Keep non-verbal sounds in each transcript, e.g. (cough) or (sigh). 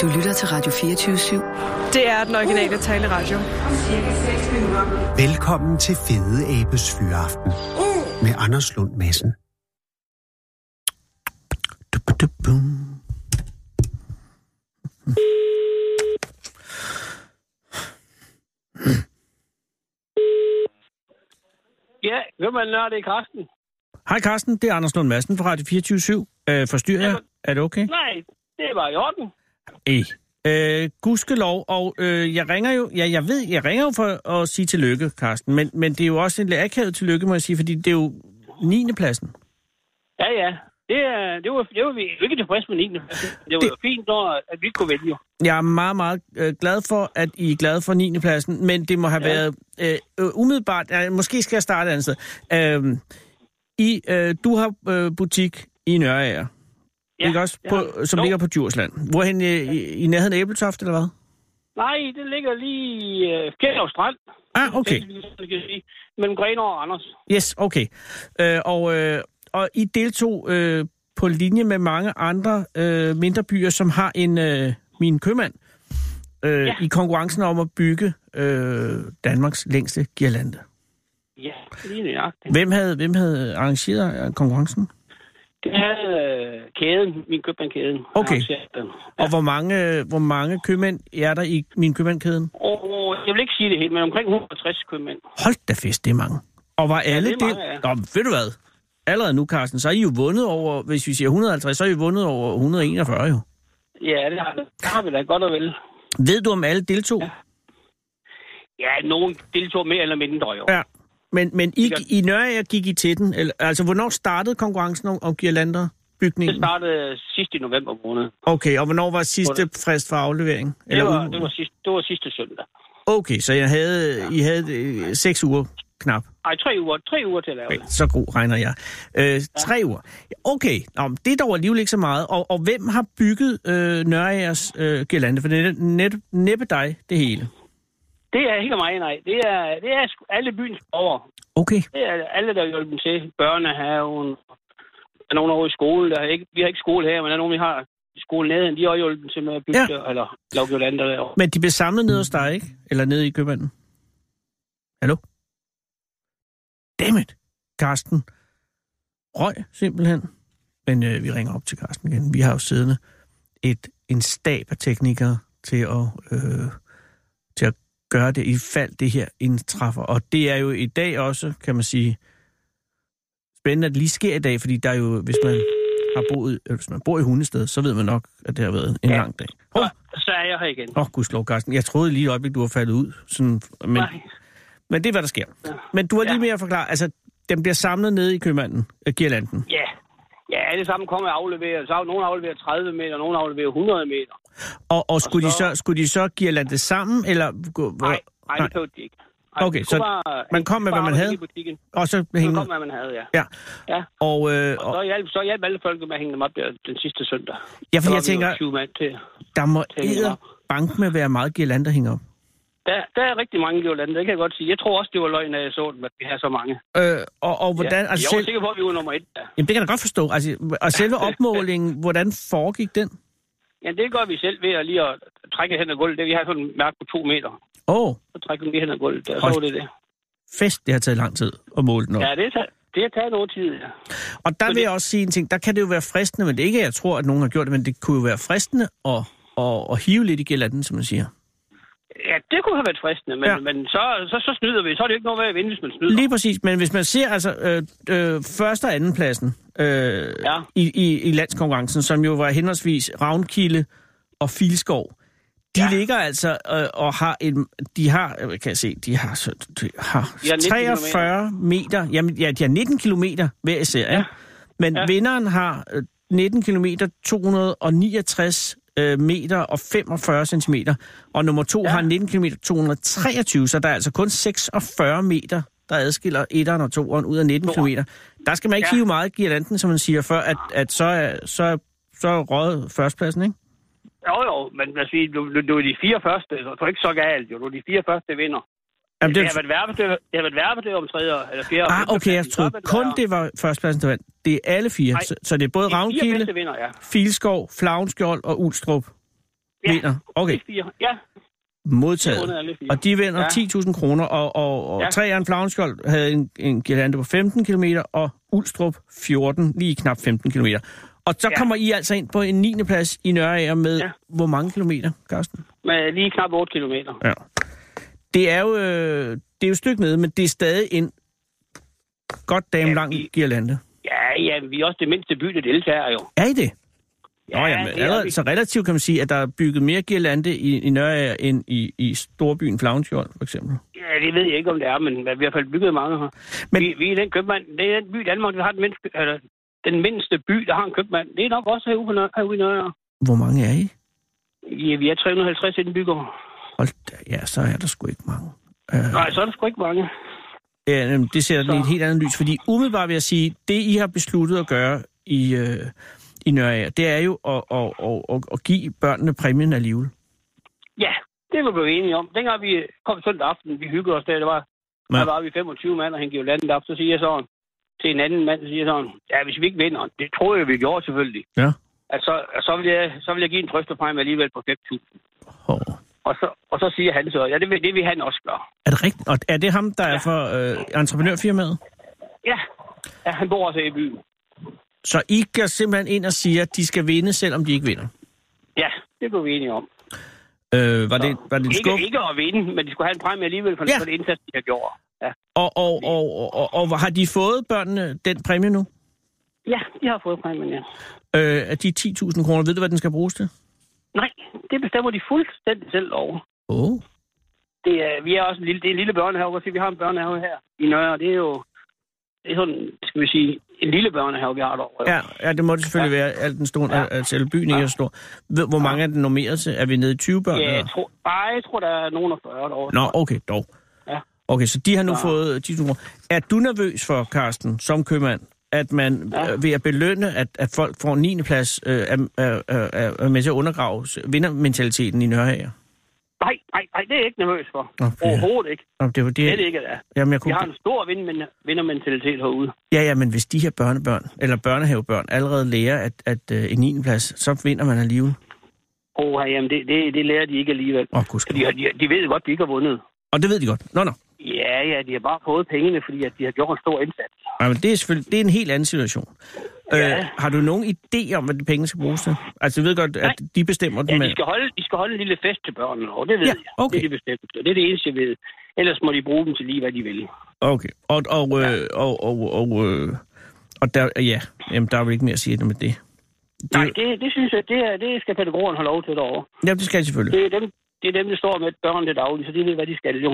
Du lytter til Radio 24-7. Det er den originale taleradio. Velkommen til Fede Abes Fyraften med Anders Lund Madsen. Ja, hvem er det, det er Karsten? Hej Carsten, det er Anders Lund Madsen fra Radio 24 øh, Forstyrrer jeg? Er det okay? Nej, det var i orden. Ej. Øh, gudskelov, og øh, jeg ringer jo, ja, jeg ved, jeg ringer jo for at sige tillykke, Carsten, men, men det er jo også en lidt akavet tillykke, må jeg sige, fordi det er jo 9. pladsen. Ja, ja. Det, er, det, var, det var vi ikke tilfredse med 9. Det var Det- jo fint, når, at vi kunne vælge. Jeg er meget, meget øh, glad for, at I er glade for 9. pladsen, men det må have Ja. været øh, øh, umiddelbart, øh, måske skal jeg starte et andet sted. Øh, I, øh, du har øh, butik i Nørager, Ja, ikke også, på, vi. som Jo. ligger på Djursland. Hvorhen øh, i, i nærheden af Æbletoft, eller hvad? Nej, det ligger lige i øh, Fjeldav Strand. Ah, okay. Mellem Grenaa og Anders. Yes, okay. Øh, og, øh, og I deltog øh, på linje med mange andre øh, mindre byer, som har en øh, min købmand øh, Ja. i konkurrencen om at bygge øh, Danmarks længste girlande. Ja, lige nøjagtigt. Hvem havde, hvem havde arrangeret konkurrencen? Det havde øh, kæden, min købmandkæden. Okay. Ja. Og hvor mange, hvor mange købmænd er der i min købmandkæden? Og jeg vil ikke sige det helt, men omkring 160 købmænd. Hold da fest, det er mange. Og var alle det er mange, ja. Nå, ved du hvad? Allerede nu, Carsten, så er I jo vundet over, hvis vi siger 150, så er I vundet over 141 jo. Ja, det har, det har vi da godt og vel. Ved du, om alle deltog? Ja. Ja, nogen deltog mere eller mindre jo. Ja. Men, men I, Ja. i Nørager gik I til den? Eller, altså, hvornår startede konkurrencen om, om girlander? Det Bygningen? startede sidst i november måned. Okay, og hvornår var sidste frist for aflevering? Det var, det var, sidste, det var sidste søndag. Okay, så jeg havde, I havde øh, seks uger knap. Ej, tre uger, tre uger til at lave Okay, det. så god regner jeg. Øh, tre uger. Okay, Nå, det er dog alligevel ikke så meget. Og, og hvem har bygget øh, Nørregers øh, girlande? For det er net, næppe dig, det hele. Det er ikke mig, nej. Det er, det er alle byens borgere. Okay, Det er alle, der hjælper dem til. Børnehaven. Der er nogen over i skole. Der er ikke, vi har ikke skole her, men der er nogen, vi har i skole nede. De har hjulpet dem til med at bygge Ja. eller lave gylander derovre. men de blev samlet ned hos dig, ikke? Eller nede i købmanden? Hallo? Dammit, Karsten. Røg, simpelthen. Men øh, vi ringer op til Karsten igen. Vi har jo siddende et, en stab af teknikere til at, øh, til at gøre det, i fald det her indtræffer. Og det er jo i dag også, kan man sige, spændende, at det lige sker i dag, fordi der er jo, hvis man har boet, øh, hvis man bor i Hundested, så ved man nok, at det har været en Ja. lang dag. Åh, Oh. Så er jeg her igen. oh, gudslov, Carsten. Jeg troede lige et øjeblik, du var faldet ud. Sådan, men, Nej. men det er, hvad der sker. Men du har lige Ja. mere at forklare. Altså, den bliver samlet nede i købmanden, øh, girlanden. Ja. Ja, alle sammen kommer og afleverer. Så nogen afleverer 30 meter, nogen afleverer 100 meter. Og, og skulle, så- de så, skulle de så girlande sammen, eller... Nej, nej, det behøvede de ikke. Nej, Okay, det så bare- man kom med, hvad man havde? Og så Så hænge... kom, hvad man havde, ja. Ja. Ja. Og, øh, Og og, så hjalp, så hjalp alle folk med at hænge dem op der den sidste søndag. ja, for jeg tænker, 20 mand til. der må hænge bank med være meget girlander hænger op. Der, der er rigtig mange Jolande, det kan jeg godt sige. Jeg tror også, det var løgn, at jeg så dem, at vi har så mange. Øh, og, og hvordan... ja. Altså, jeg var selv, sikker på, at vi var nummer et der. jamen, det kan jeg godt forstå. Altså, og selve opmålingen, hvordan foregik den? Ja, det gør vi selv ved at lige at trække hen ad gulvet. Det, vi har sådan en mærke på to meter. Åh, oh, Så trækker vi lige hen ad gulvet. Der, så var det det. fest, det har taget lang tid at måle den op. Ja, det har, det har taget noget tid, ja. Og der vil Fordi- jeg også sige en ting. Der kan det jo være fristende, men det er ikke, jeg tror, at nogen har gjort det, men det kunne jo være fristende at, at, at hive lidt i girlanden, som man siger. Ja, det kunne have været fristende, men, Ja. men så, så, så snyder vi. Så er det ikke noget ved at vinde, hvis man snyder. Lige præcis, men hvis man ser altså øh, øh, første og anden pladsen øh, Ja. i, i, i landskonkurrencen, som jo var henholdsvis Ravnkilde og Filskov, de ja. Ligger altså øh, og har en, de har, øh, kan jeg se, de har, så, de har De har 19 43 meter, jamen ja, de har 19 kilometer hver især, ja. Ja. men Ja. vinderen har øh, 19 kilometer 269 øh, meter og 45 centimeter, og nummer to ja. Ja. har 19 kilometer 223, så der er altså kun 46 meter, der adskiller etteren og toeren ud af 19 Toeren. kilometer. Der skal man ikke ja. Hive meget girlanden, som man siger, før at, at så er, så, er- så er røget førstepladsen, ikke? Jo, jo, men lad os sige, du, du, du er de fire første. Så du er ikke så galt, jo. Du er de fire første vinder. Jamen, det, det, har været værve, det har været det om tredje eller fjerde. ah, okay, jeg troede kun det var førstepladsen, der vandt. Det er alle fire, Nej. så, så det er både De fire Ravnkilde, vinder, ja. Filskov, Flavnskjold og Ulstrup. Ja. vinder. Okay, Alle fire. Ja, modtaget. Og de vinder Ja. 10.000 kroner, og, og, og Ja. Træeren Flavnskjold havde en, en girlande på 15 km, og Ulstrup 14, lige knap 15 km. Og så Ja. kommer I altså ind på en 9. plads i Nørager med Ja. hvor mange kilometer, Carsten? med lige knap 8 kilometer. Ja. Det er jo, øh, det er jo et stykke nede, men det er stadig en godt dame Ja, lang vi- girlande. Ja, ja, vi er også det mindste by, der deltager jo. Er I det? Ja, Nå, jamen, det er allerede, vi. så relativt kan man sige, at der er bygget mere girlande i, i Nørager end i, i storbyen Flavnskjold, for eksempel. Ja, det ved jeg ikke, om det er, men vi har i hvert fald bygget mange her. Men-. Vi, vi er den købmand, det er den by i Danmark, der har den mindste, eller, den mindste by, der har en købmand. Det er nok også herude, herude i Nørre. Hvor mange er I? Ja, vi er 350 indbyggere. Hold da, ja, så er der sgu ikke mange. Øh, Nej, så er der sgu ikke mange. Ja, det sætter den i et helt andet lys, fordi umiddelbart vil jeg sige, det I har besluttet at gøre i, øh, i Nørager, det er jo at, at, at, at, at give børnene præmien alligevel. Ja, det var vi jo enige om. Dengang vi kom søndag aften, vi hyggede os der, det var, Ja. der var vi 25 mand, og han giver landet op, så siger jeg sådan til en anden mand, så siger jeg sådan, ja, hvis vi ikke vinder, det tror jeg, vi gjorde selvfølgelig. Ja. At så, at så, vil jeg, så vil jeg give en trøsterpræmie alligevel på 5.000. Oh. Og så, og så siger han så, ja, det vil, det vil han også gøre. Er det rigtigt? Og er det ham, der er for øh, entreprenørfirmaet? Ja, ja han bor også i byen. Så I går simpelthen ind og siger, at de skal vinde, selvom de ikke vinder? Ja, det blev vi enige om. Øh, var, det, var det en Ikke, skub? ikke at vinde, men de skulle have en præmie alligevel for, Ja. ja. for det indsats, de har gjort. Ja. Og, og, og, og, og, og har de fået børnene den præmie nu? ja, de har fået præmien, ja. Øh, de 10.000 kroner, ved du, hvad den skal bruges til? Nej, det bestemmer de fuldstændig selv over. Åh. Oh. Det er, vi er også en lille, det er en lille børnehave. Vi har en børnehave her i Nørre. Det er jo det er sådan, skal vi sige, en lille børnehave, vi har derovre. Ja, ja, det må det selvfølgelig ja. være, alt den stund, ja. Ja. at selve byen ikke er stor. Hvor mange er den normeret til? Er vi nede i 20 børn? ja jeg, tror, bare, jeg tror, der er nogen af 40 derovre. Nå, okay, dog. Ja. Okay, så de har nu Ja. fået 10.000 kroner. Er du nervøs for, Carsten, som købmand, at man ja. Øh, ved at belønne, at, at folk får en 9. plads, øh, er, er, er, er med til at undergrave vindermentaliteten i Nørrehager? Nej, nej, nej, det er jeg ikke nervøs for. Nå, er- Overhovedet ikke. Nå, det var det, Det er det ikke, det er. Jamen, jeg Vi kunne... har en stor vind- vindermentalitet herude. Ja, ja, men hvis de her børnebørn, eller børnehavebørn, allerede lærer, at, at øh, en 9. plads, så vinder man alligevel. Og jamen, det, det, det lærer de ikke alligevel. Åh, oh, de, de, de ved godt, de ikke har vundet. Og det ved de godt. Nå, nå. Ja, ja, de har bare fået pengene, fordi at de har gjort en stor indsats. Ja, men det er selvfølgelig det er en helt anden situation. Ja. Øh, har du nogen idé om, hvad de penge skal bruges til? Altså, jeg ved godt, at Nej. de bestemmer det Ja, de skal, holde, de skal holde en lille fest til børnene, og det ved Ja, jeg. okay. Det er de bestemt. Det er det eneste, jeg ved. Ellers må de bruge dem til lige, hvad de vil. Okay, og, og, øh, og, og, og, øh, og der, ja, jamen, der er vel ikke mere at sige med det. det Nej, det, det synes jeg, det, er, det skal pædagogerne have lov til derovre. Ja, det skal jeg selvfølgelig. Det er dem, det er dem, der står med børn det dagligt, så de ved, hvad de skal jo.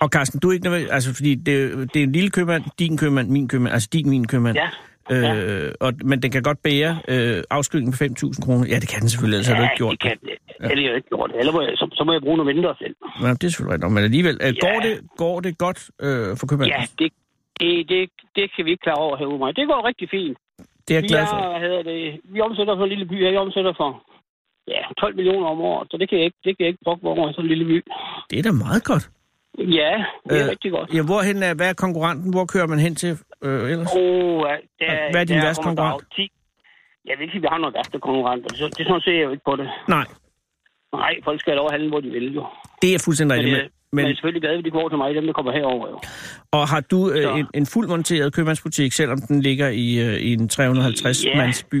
Og Carsten, du er ikke nervøs, altså fordi det, det er en lille købmand, din købmand, min købmand, altså din, min købmand. Ja. Øh, og, men den kan godt bære øh, afskydning på 5.000 kroner. Ja, det kan den selvfølgelig, ellers har du ikke gjort de kan det. Ja. Jeg har ikke gjort det. Eller må jeg, så, så, må jeg bruge noget mindre selv. Ja, det er selvfølgelig nok, men alligevel. Øh, Ja. går, det, går det godt øh, for købmanden? Ja, det, det, det, det kan vi ikke klare over herude mig. Det går rigtig fint. Det er jeg Vi, glad for. er, hedder det, vi omsætter for en lille by her. Jeg omsætter for ja, 12 millioner om året, så det kan jeg ikke, det kan jeg ikke brokke mig over sådan en lille by. Det er da meget godt. Ja, det er Øh, øh, rigtig godt. Ja, hvorhen er, hvad er konkurrenten? Hvor kører man hen til øh, ellers? Oh, Og hvad er din der værste der konkurrent? jo 10. Jeg vil ikke sige, at vi har nogle værste konkurrenter. Det, det sådan ser jeg jo ikke på det. Nej, Nej, folk skal have lov at handle, hvor de vil jo. det er fuldstændig rigtigt. men, Men, men, jeg er selvfølgelig glad, at de går til mig, dem der kommer herover jo. og har du øh, Så. en, en fuldmonteret købmandsbutik, selvom den ligger i, øh, i en 350-mands Ja. by?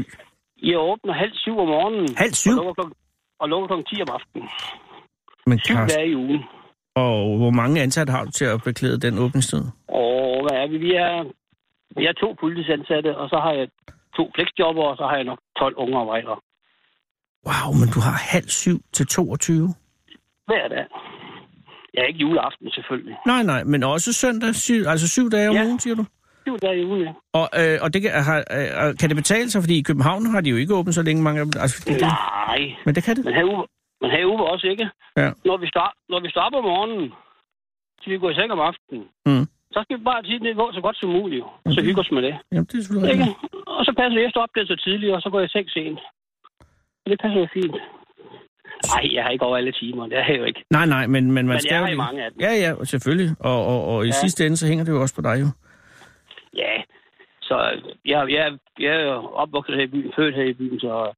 Jeg åbner halv syv om morgenen. Halv syv? Og lukker klokken, og lukker klokken 10 om aftenen. Men Syv Carsten, dage i ugen. Og hvor mange ansatte har du til at beklæde den åbningstid? Og hvad er vi? Vi er, vi er to fuldtidsansatte, og så har jeg to flexjobber, og så har jeg nok 12 unge arbejdere. Wow, men du har halv syv til 22? Hver dag. Ja, ikke juleaften selvfølgelig. Nej, nej, men også søndag, syv, altså syv dage om Ja. ugen, siger du? Syv dage i ugen, ja. Og, øh, og det kan, har, øh, kan det betale sig, fordi i København har de jo ikke åbent så længe mange. Altså, det, Nej, men det kan det. men herude, men herude også ikke. Ja. Når vi, står, når vi op om morgenen, så vi går i seng om aftenen, Mm. så skal vi bare sige, at det går så godt som muligt. jo. Så Okay. hygge os med det. Jamen, det er selvfølgelig Ikke? Og så passer jeg, op lidt så tidligt, og så går jeg i seng sent. Og det passer jo fint. Nej, jeg har ikke over alle timer. Det er jeg jo ikke. Nej, nej, men, men man Men skal jeg jo har i mange af dem. Ja, ja, selvfølgelig. Og, og, og i ja. Sidste ende, så hænger det jo også på dig jo. Ja, så jeg, jeg, jeg er jo opvokset her i byen, født her i byen, så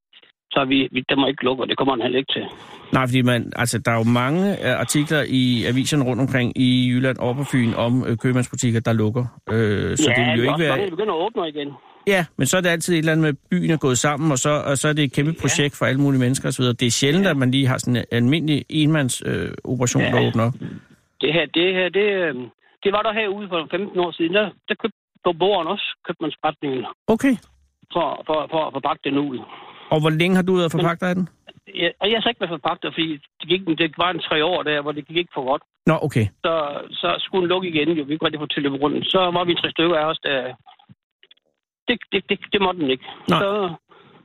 Så vi, vi, der må ikke lukke, og det kommer han heller ikke til. Nej, fordi man, altså, der er jo mange øh, artikler i aviserne rundt omkring i Jylland og på Fyn om øh, købmandsbutikker, der lukker. Øh, så ja, det vil jo ikke være... Ja, begynder at åbne igen. Ja, men så er det altid et eller andet med, byen er gået sammen, og så, og så er det et kæmpe projekt for alle mulige mennesker osv. Det er sjældent, ja. at man lige har sådan en almindelig enmands øh, operation, ja. der åbner op. Det her, det her, det, øh, det var der herude for 15 år siden. Der, der købte på borgeren også købmandsforretningen. Okay. For, for, for at forpakke den ud. Og hvor længe har du været at forpagte af den? Ja, og jeg har så ikke været forpagter, fordi det, gik, det var en tre år der, hvor det gik ikke for godt. Nå, okay. Så, så skulle den lukke igen, jo. Vi kunne rigtig få til løbe rundt. Så var vi tre stykker af os, der... Det, det, det, det måtte den ikke. Nej. Så,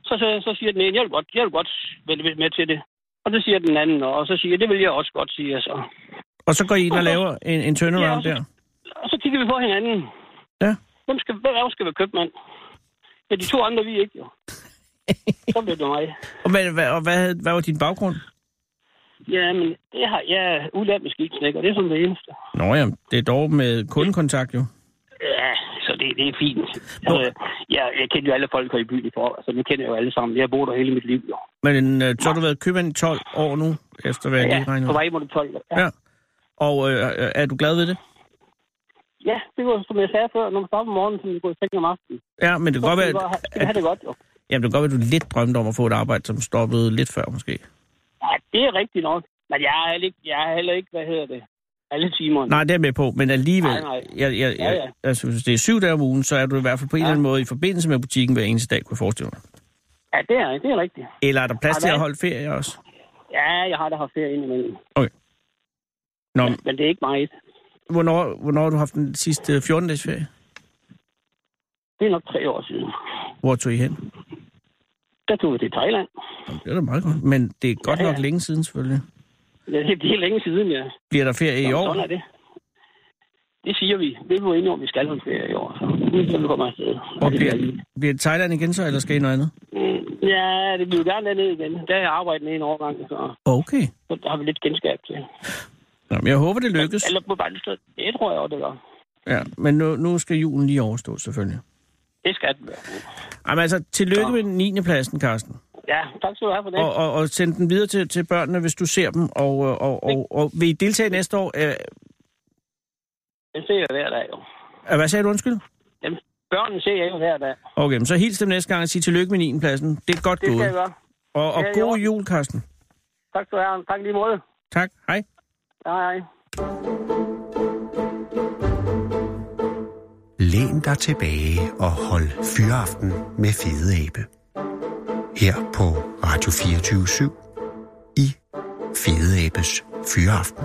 så, så, så siger den ene, jeg vil godt, jeg vil godt vælge med til det. Og så siger den anden, og så siger jeg, det vil jeg også godt sige, altså. Og så går I ind og laver en, en turnaround Ja, der? Og så kigger vi på hinanden. Ja. Hvem skal, hvem skal være købmand? Ja, de to andre, vi ikke, jo. (laughs) så blev det mig. Og, hvad, hvad, og hvad, hvad var din baggrund? Ja, men det har jeg er udlært med skidtsnækker, det er sådan det eneste. Nå ja, det er dog med kundekontakt jo. Ja, så det, det er fint. Altså, jeg, jeg kender jo alle folk her i byen i forhold. Altså, jeg kender jo alle sammen. Jeg har boet der hele mit liv, jo. Men øh, så har du været købmand i 12 år nu, efter hvad jeg lige Ja, regner på ud. vej mod det 12. Ja. Ja. Og øh, er du glad ved det? ja, det var, som jeg sagde før, når man starter om morgenen, så man går i seng om aftenen. Ja, men det kan godt være, at, at, det godt, jo. Jamen, det kan godt være, at du lidt drømte om at få et arbejde, som stoppede lidt før måske. Ja, det er rigtigt nok. Men jeg er heller ikke, jeg er heller ikke hvad hedder det, alle timerne. Nej, det er jeg med på, men alligevel, Nej, nej. Jeg, jeg, Ja, jeg, ja. altså, hvis det er syv dage om ugen, så er du i hvert fald på en Ja. eller anden måde i forbindelse med butikken hver eneste dag, kunne jeg forestille mig. Ja, det er, det er rigtigt. Eller er der plads Ja, til at holde ferie også? Ja, jeg har da haft ferie indimellem. Nå, Men, men det er ikke meget. hvornår, hvornår har du haft den sidste 14 dages ferie? Det er nok tre år siden. Hvor tog I hen? Der tog vi til Thailand. Nå, Det er da meget godt, men det er godt Ja, ja. nok længe siden selvfølgelig. Ja, det det er længe siden, ja. Bliver der ferie i år? Sådan er det. Det siger vi. Det er jo enige om, vi skal holde ferie i år. Så vi komme afsted. Og det bliver, bliver det Thailand igen så, eller skal I noget andet? Mm, Ja, det jo gerne derned igen. Der har jeg arbejdet med en overgang, så, Okay. så har vi lidt genskab til. Nå, men jeg håber, det lykkes. Eller på bare. Det tror jeg også, det gør. Ja, men nu, nu skal julen lige overstå, selvfølgelig. Det skal det være. Jamen altså, tillykke med den 9. pladsen, Carsten. Ja, tak skal du have for det. Og, og, og send den videre til, til børnene, hvis du ser dem. Og, og, og, og, og vil I deltage næste år? Øh, Den ser jeg hver dag, jo. øh, hvad sagde du, undskyld? Dem, børnene ser jeg jo hver dag. Okay, men så hils dem næste gang og sig tillykke med 9. pladsen. Det er godt Det skal jeg gået. gøre. Og, og Ja, god jul, Carsten. Tak skal du have. Tak lige måde. Tak. Hej. Hej, hej. Læn dig tilbage og hold fyraften med Fede Abe. Her på Radio 24 i Fede Abes Fyraften.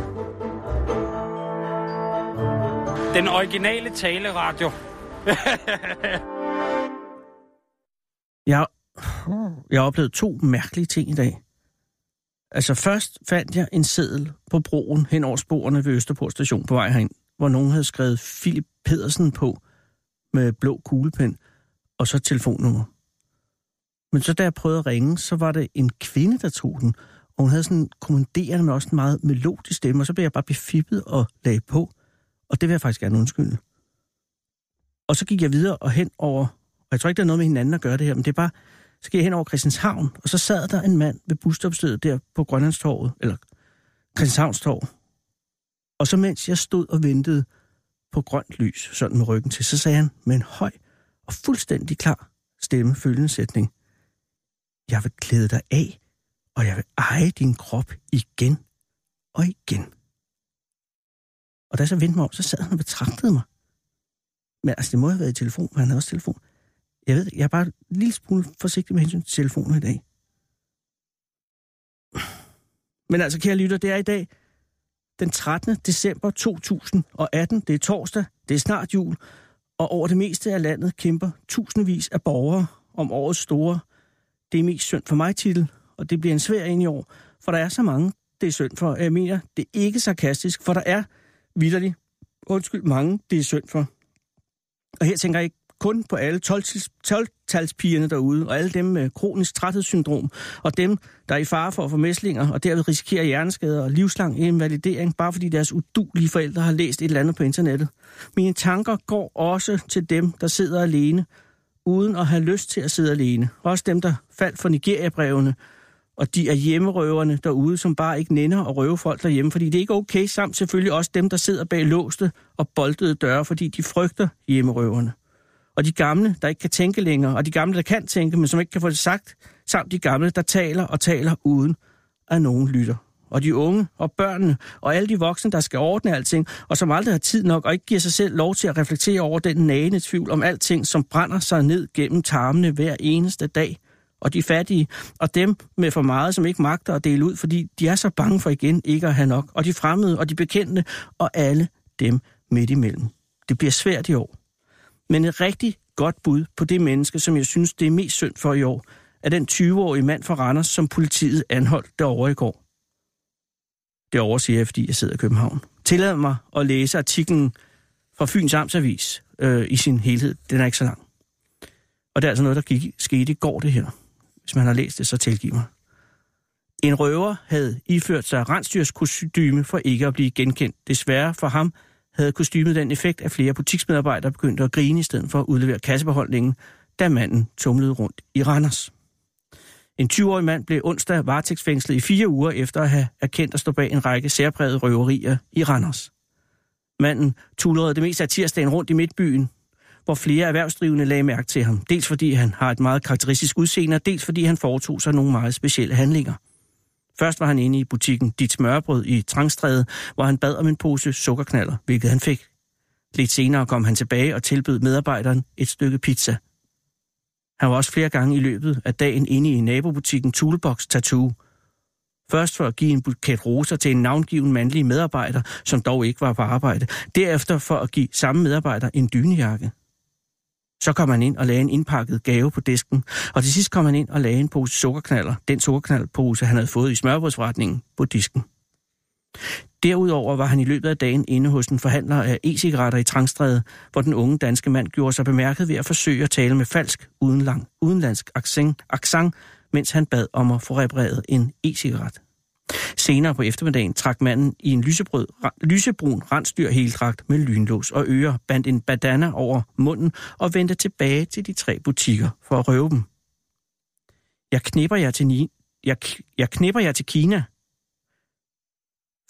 Den originale taleradio. (laughs) Jeg, jeg har oplevet to mærkelige ting i dag. Altså først fandt jeg en seddel på broen hen over sporene ved Østerport station på vej herind, hvor nogen havde skrevet Philip Pedersen på med blå kuglepen, og så telefonnummer. Men så da jeg prøvede at ringe, så var det en kvinde, der tog den, og hun havde sådan en kommanderende, men også en meget melodisk stemme, og så blev jeg bare befippet og lagde på, og det vil jeg faktisk gerne undskylde. Og så gik jeg videre og hen over, og jeg tror ikke, der er noget med hinanden at gøre det her, men det er bare, så gik jeg hen over Christianshavn, og så sad der en mand ved busstopstedet der på Grønlandstorvet, eller Christianshavnstorv. Og så mens jeg stod og ventede på grønt lys, sådan med ryggen til, så sagde han med en høj og fuldstændig klar stemme følgende sætning. Jeg vil klæde dig af, og jeg vil eje din krop igen og igen. Og da jeg så vendte mig om, så sad han og betragtede mig. Men altså, det må have været i telefon, for han havde også telefon. Jeg ved jeg er bare en lille smule forsigtig med hensyn til telefoner i dag. Men altså, kære lytter, det er i dag den 13. december 2018. Det er torsdag, det er snart jul, og over det meste af landet kæmper tusindvis af borgere om årets store Det er mest synd for mig titel, og det bliver en svær en i år, for der er så mange, det er synd for. Jeg mener, det er ikke sarkastisk, for der er vidderligt, undskyld, mange, det er synd for. Og her tænker jeg ikke kun på alle 12-talspigerne derude, og alle dem med kronisk træthedssyndrom, og dem, der er i fare for at få mæslinger, og derved risikerer hjerneskader og livslang invalidering, bare fordi deres udulige forældre har læst et eller andet på internettet. Mine tanker går også til dem, der sidder alene, uden at have lyst til at sidde alene. Også dem, der faldt for Nigeria-brevene, og de er hjemmerøverne derude, som bare ikke nænder at røve folk derhjemme, fordi det er ikke okay, samt selvfølgelig også dem, der sidder bag låste og boltede døre, fordi de frygter hjemmerøverne. Og de gamle, der ikke kan tænke længere, og de gamle, der kan tænke, men som ikke kan få det sagt, samt de gamle, der taler og taler uden, at nogen lytter. Og de unge og børnene og alle de voksne, der skal ordne alting, og som aldrig har tid nok og ikke giver sig selv lov til at reflektere over den nagende tvivl om alting, som brænder sig ned gennem tarmene hver eneste dag. Og de fattige, og dem med for meget, som ikke magter at dele ud, fordi de er så bange for igen ikke at have nok. Og de fremmede og de bekendte, og alle dem midt imellem. Det bliver svært i år. Men et rigtig godt bud på det menneske, som jeg synes, det er mest synd for i år, er den 20-årige mand fra Randers, som politiet anholdt derovre i går. Det oversiger jeg, fordi jeg sidder i København. Tillad mig at læse artiklen fra Fyns Amtsavis øh, i sin helhed. Den er ikke så lang. Og det er altså noget, der gik, skete i går, det her. Hvis man har læst det, så tilgiv mig. En røver havde iført sig rensdyrskostyme for ikke at blive genkendt. Desværre for ham havde kostymet den effekt, at flere butiksmedarbejdere begyndte at grine i stedet for at udlevere kassebeholdningen, da manden tumlede rundt i Randers. En 20-årig mand blev onsdag varetægtsfængslet i fire uger efter at have erkendt at stå bag en række særprægede røverier i Randers. Manden tullede det meste af tirsdagen rundt i midtbyen, hvor flere erhvervsdrivende lagde mærke til ham. Dels fordi han har et meget karakteristisk udseende, og dels fordi han foretog sig nogle meget specielle handlinger. Først var han inde i butikken Dit Smørbrød i Trangstræde, hvor han bad om en pose sukkerknaller, hvilket han fik. Lidt senere kom han tilbage og tilbød medarbejderen et stykke pizza. Han var også flere gange i løbet af dagen inde i nabobutikken Toolbox Tattoo. Først for at give en buket roser til en navngiven mandlig medarbejder, som dog ikke var på arbejde. Derefter for at give samme medarbejder en dynejakke. Så kom han ind og lagde en indpakket gave på disken, og til sidst kom han ind og lagde en pose sukkerknaller, den sukkerknaldpose, han havde fået i smørbrødsforretningen, på disken. Derudover var han i løbet af dagen inde hos en forhandler af e-cigaretter i Trangstræde, hvor den unge danske mand gjorde sig bemærket ved at forsøge at tale med falsk udenlang, udenlandsk accent, accent, mens han bad om at få repareret en e-cigaret. Senere på eftermiddagen trak manden i en lysebrød, lysebrun rensdyr heldragt med lynlås og ører, bandt en badana over munden og vendte tilbage til de tre butikker for at røve dem. Jeg knipper jer til, ni jeg, jeg knipper jer til Kina.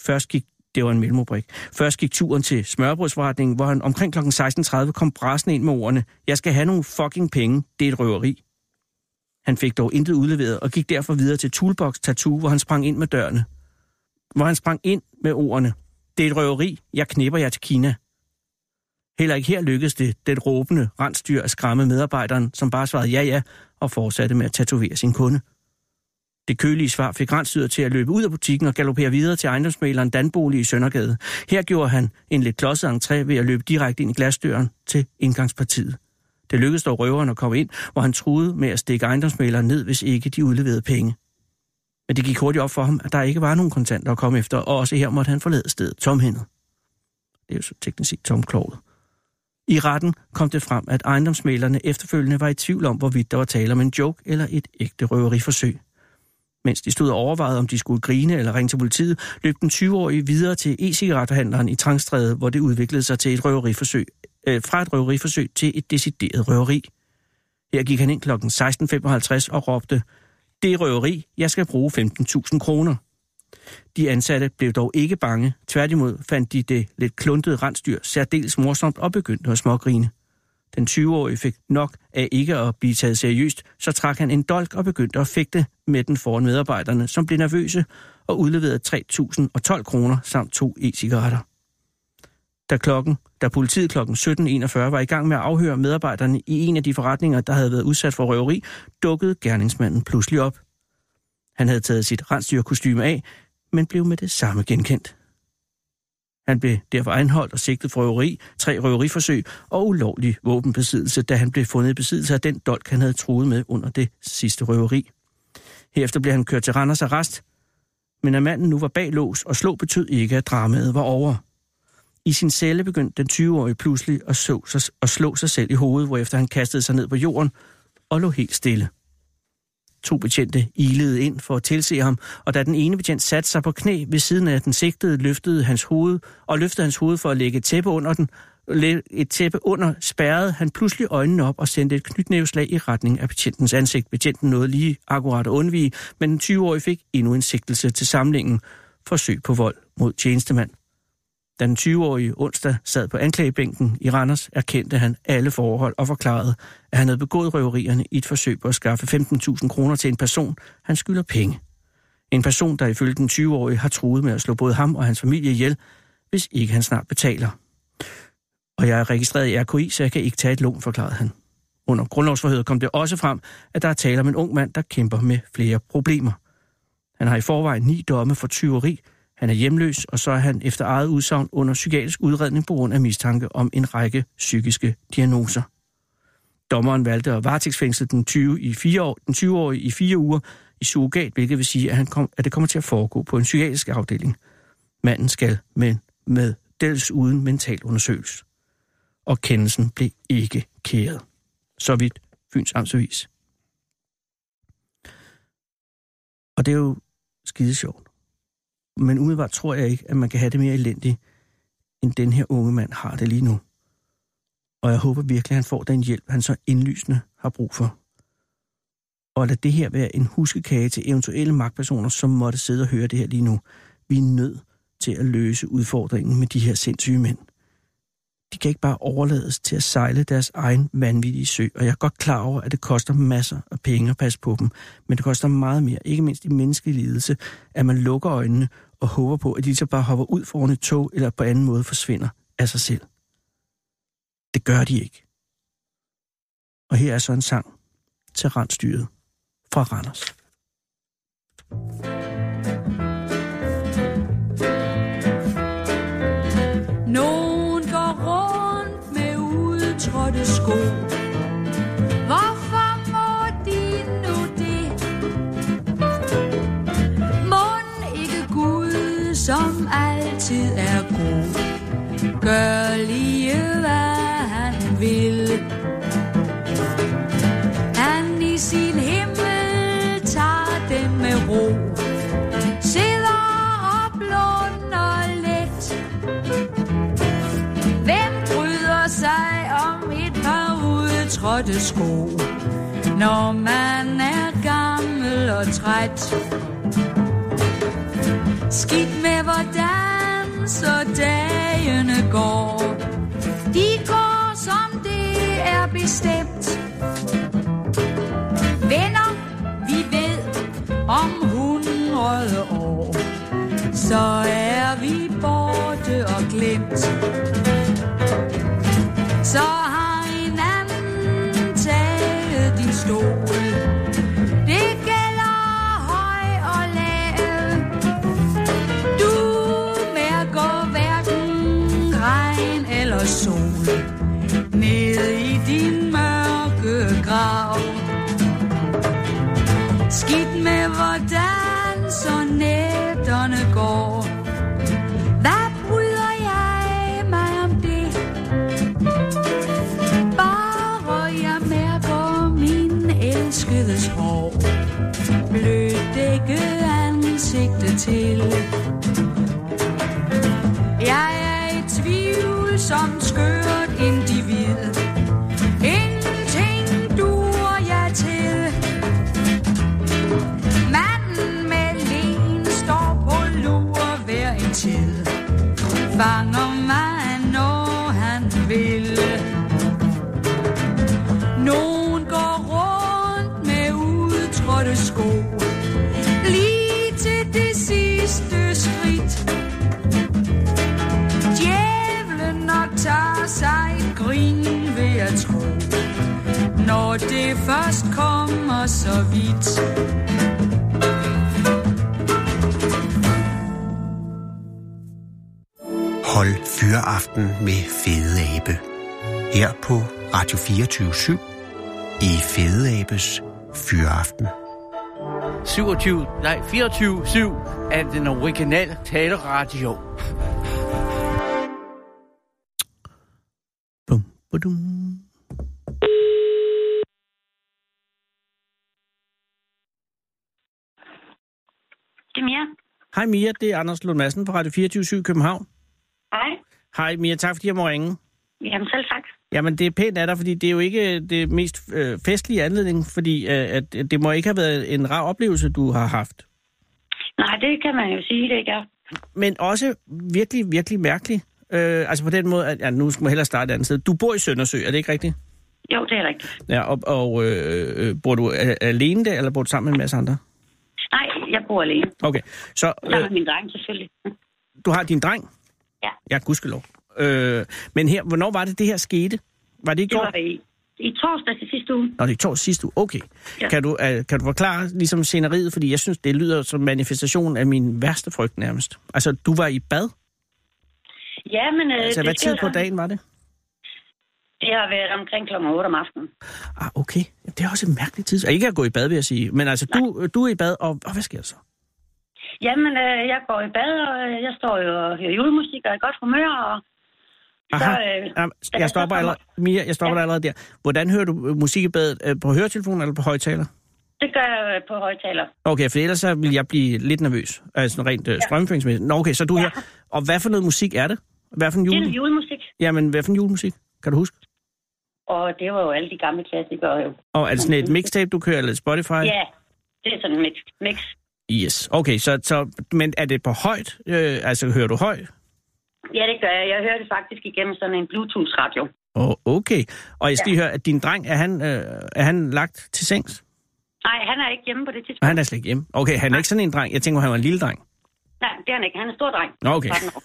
Først gik det var en mellemrubrik. Først gik turen til smørbrødsforretningen, hvor han omkring kl. 16.30 kom brassen ind med ordene, jeg skal have nogle fucking penge, det er et røveri. Han fik dog intet udleveret og gik derfor videre til Toolbox Tattoo, hvor han sprang ind med dørene. Hvor han sprang ind med ordene. Det er et røveri, jeg knipper jer til Kina. Heller ikke her lykkedes det den råbende rensdyr at skræmme medarbejderen, som bare svarede ja ja og fortsatte med at tatovere sin kunde. Det kølige svar fik rensdyret til at løbe ud af butikken og galoppere videre til ejendomsmaleren Danbolig i Søndergade. Her gjorde han en lidt klodset entré ved at løbe direkte ind i glasdøren til indgangspartiet. Det lykkedes dog røveren at komme ind, hvor han truede med at stikke ejendomsmaleren ned, hvis ikke de udleverede penge. Men det gik hurtigt op for ham, at der ikke var nogen kontanter at komme efter, og også her måtte han forlade stedet tomhændet. Det er jo så teknisk set tomkloget. I retten kom det frem, at ejendomsmælerne efterfølgende var i tvivl om, hvorvidt der var tale om en joke eller et ægte røveriforsøg. Mens de stod og overvejede, om de skulle grine eller ringe til politiet, løb den 20-årige videre til e-cigarethandleren i Trangstræde, hvor det udviklede sig til et røveriforsøg, øh, fra et røveriforsøg til et decideret røveri. Her gik han ind kl. 16.55 og råbte, det er røveri, jeg skal bruge 15.000 kroner. De ansatte blev dog ikke bange. Tværtimod fandt de det lidt kluntede rensdyr særdeles morsomt og begyndte at smågrine. Den 20-årige fik nok af ikke at blive taget seriøst, så trak han en dolk og begyndte at fægte med den foran medarbejderne, som blev nervøse og udleverede 3.012 kroner samt to e-cigaretter. Da, klokken, da politiet kl. 17.41 var i gang med at afhøre medarbejderne i en af de forretninger, der havde været udsat for røveri, dukkede gerningsmanden pludselig op. Han havde taget sit rensdyrkostyme af, men blev med det samme genkendt. Han blev derfor anholdt og sigtet for røveri, tre røveriforsøg og ulovlig våbenbesiddelse, da han blev fundet i besiddelse af den dolk, han havde truet med under det sidste røveri. Herefter blev han kørt til Randers arrest, men at manden nu var bag lås og slå betød ikke, at dramaet var over. I sin celle begyndte den 20-årige pludselig at, så sig, at slå sig selv i hovedet, hvorefter han kastede sig ned på jorden og lå helt stille. To betjente ilede ind for at tilse ham, og da den ene betjent satte sig på knæ ved siden af den sigtede, løftede hans hoved, og løftede hans hoved for at lægge et tæppe under den, et tæppe under, spærrede han pludselig øjnene op og sendte et knytnæveslag i retning af betjentens ansigt. Betjenten nåede lige akkurat at undvige, men den 20-årige fik endnu en sigtelse til samlingen forsøg på vold mod tjenestemand. Da den 20-årige onsdag sad på anklagebænken i Randers, erkendte han alle forhold og forklarede, at han havde begået røverierne i et forsøg på at skaffe 15.000 kroner til en person, han skylder penge. En person, der ifølge den 20-årige har truet med at slå både ham og hans familie ihjel, hvis ikke han snart betaler. Og jeg er registreret i RKI, så jeg kan ikke tage et lån, forklarede han. Under grundlovsforhøret kom det også frem, at der er tale om en ung mand, der kæmper med flere problemer. Han har i forvejen ni domme for tyveri, han er hjemløs, og så er han efter eget udsagn under psykiatrisk udredning på grund af mistanke om en række psykiske diagnoser. Dommeren valgte at varetægtsfængsle den 20 i fire år, den 20-årige i fire uger i surrogat, hvilket vil sige, at, han kom, at det kommer til at foregå på en psykiatrisk afdeling. Manden skal med, med dels uden mental undersøgelse. Og kendelsen blev ikke kæret. Så vidt Fyns Amtsavis. Og det er jo skide sjovt. Men umiddelbart tror jeg ikke, at man kan have det mere elendigt, end den her unge mand har det lige nu. Og jeg håber virkelig, at han får den hjælp, han så indlysende har brug for. Og lad det her være en huskekage til eventuelle magtpersoner, som måtte sidde og høre det her lige nu. Vi er nødt til at løse udfordringen med de her sindssyge mænd. De kan ikke bare overlades til at sejle deres egen vanvittige sø, og jeg er godt klar over, at det koster masser af penge at passe på dem, men det koster meget mere, ikke mindst i menneskelig lidelse, at man lukker øjnene og håber på, at de så bare hopper ud foran et tog eller på anden måde forsvinder af sig selv. Det gør de ikke. Og her er så en sang til randstyret fra Randers. Nogen går rundt med udtrådte sko. Som altid er god, gør lige hvad han vil. Han i sin himmel tager dem med ro. Sidder og blunder let. Hvem bryder sig om et par udtrådte sko, når man er gammel og træt? Skidt med hvordan så dagene går. De går som det er bestemt. Venner, vi ved om hundrede år, så er vi borte og glemt. Så har en anden taget din stol. Hvordan så nætterne går. Hvad bryder jeg mig om det? Bare jeg mærker min elskedes hår. Blødt dække ansigtet til. Jeg er i tvivl som skøn. Når det først kommer så vidt. Hold Fyraften med Fede Abe. Her på Radio 24 i Fede Abes Fyraften. 27, nej, 24-7 af den originale taleradio. Bum, badum. Det er Mia. Hej Mia, det er Anders Lund Madsen fra Radio 24 i København. Hej. Hej Mia, tak fordi jeg må ringe. Jamen selv tak. Jamen, det er pænt af dig, fordi det er jo ikke det mest øh, festlige anledning, fordi øh, at det må ikke have været en rar oplevelse, du har haft. Nej, det kan man jo sige, det ikke er. Men også virkelig, virkelig mærkelig. Øh, altså på den måde, at ja, nu skal man hellere starte et andet sted. Du bor i Søndersø, er det ikke rigtigt? Jo, det er rigtigt. Ja, og, og øh, øh, bor du alene der, eller bor du sammen med en masse andre? Nej, jeg bor alene. Okay, så øh, med min dreng selvfølgelig. du har din dreng? Ja. Ja, gudskelov. Øh, men her, hvornår var det, det her skete? Var det i Det går? var i, i torsdag til sidste uge. Nå, det er tors sidste uge. Okay. Ja. Kan, du, uh, kan du forklare ligesom sceneriet? Fordi jeg synes, det lyder som manifestation af min værste frygt nærmest. Altså, du var i bad? Ja, men... Øh, Altså, hvad tid på dagen var det? Det har været omkring kl. 8 om aftenen. Ah, okay. Det er også en mærkelig tid. Ikke at gå i bad, vil jeg sige. Men altså, du, du er i bad, og, og hvad sker der så? Jamen, øh, jeg går i bad, og øh, jeg står jo og hører julemusik og er i godt humør, og Aha. så... Øh, Jamen, da jeg så stopper allerede, Mia, jeg stopper Ja. allerede der. Hvordan hører du øh, musik i badet? Øh, På høretelefonen eller på højtaler? Det gør jeg øh, på højtaler. Okay, for ellers så vil jeg blive lidt nervøs. Altså rent øh, strømføringsmæssigt. Nå, okay, så du Ja. hører... Og hvad for noget musik er det? Hvad for en Det er jule... julemusik, Jamen, hvad for en julemusik? Kan du huske? Og det var jo alle de gamle klassikere jo. Og er det sådan et mixtape, du kører, eller Spotify? Ja, det er sådan en mix. mix. Yes, okay, så, så, men er det på højt? Øh, altså, hører du højt? Ja, det gør jeg. Jeg hører det faktisk igennem sådan en Bluetooth-radio. Oh, okay, og jeg skal lige høre, at din dreng, er han, øh, er han lagt til sengs? Nej, han er ikke hjemme på det tidspunkt. Han er slet ikke hjemme. Okay, han er ikke sådan en dreng. Jeg tænker, han var en lille dreng. Nej, det er han ikke. Han er en stor dreng. Nå, okay. 13 år.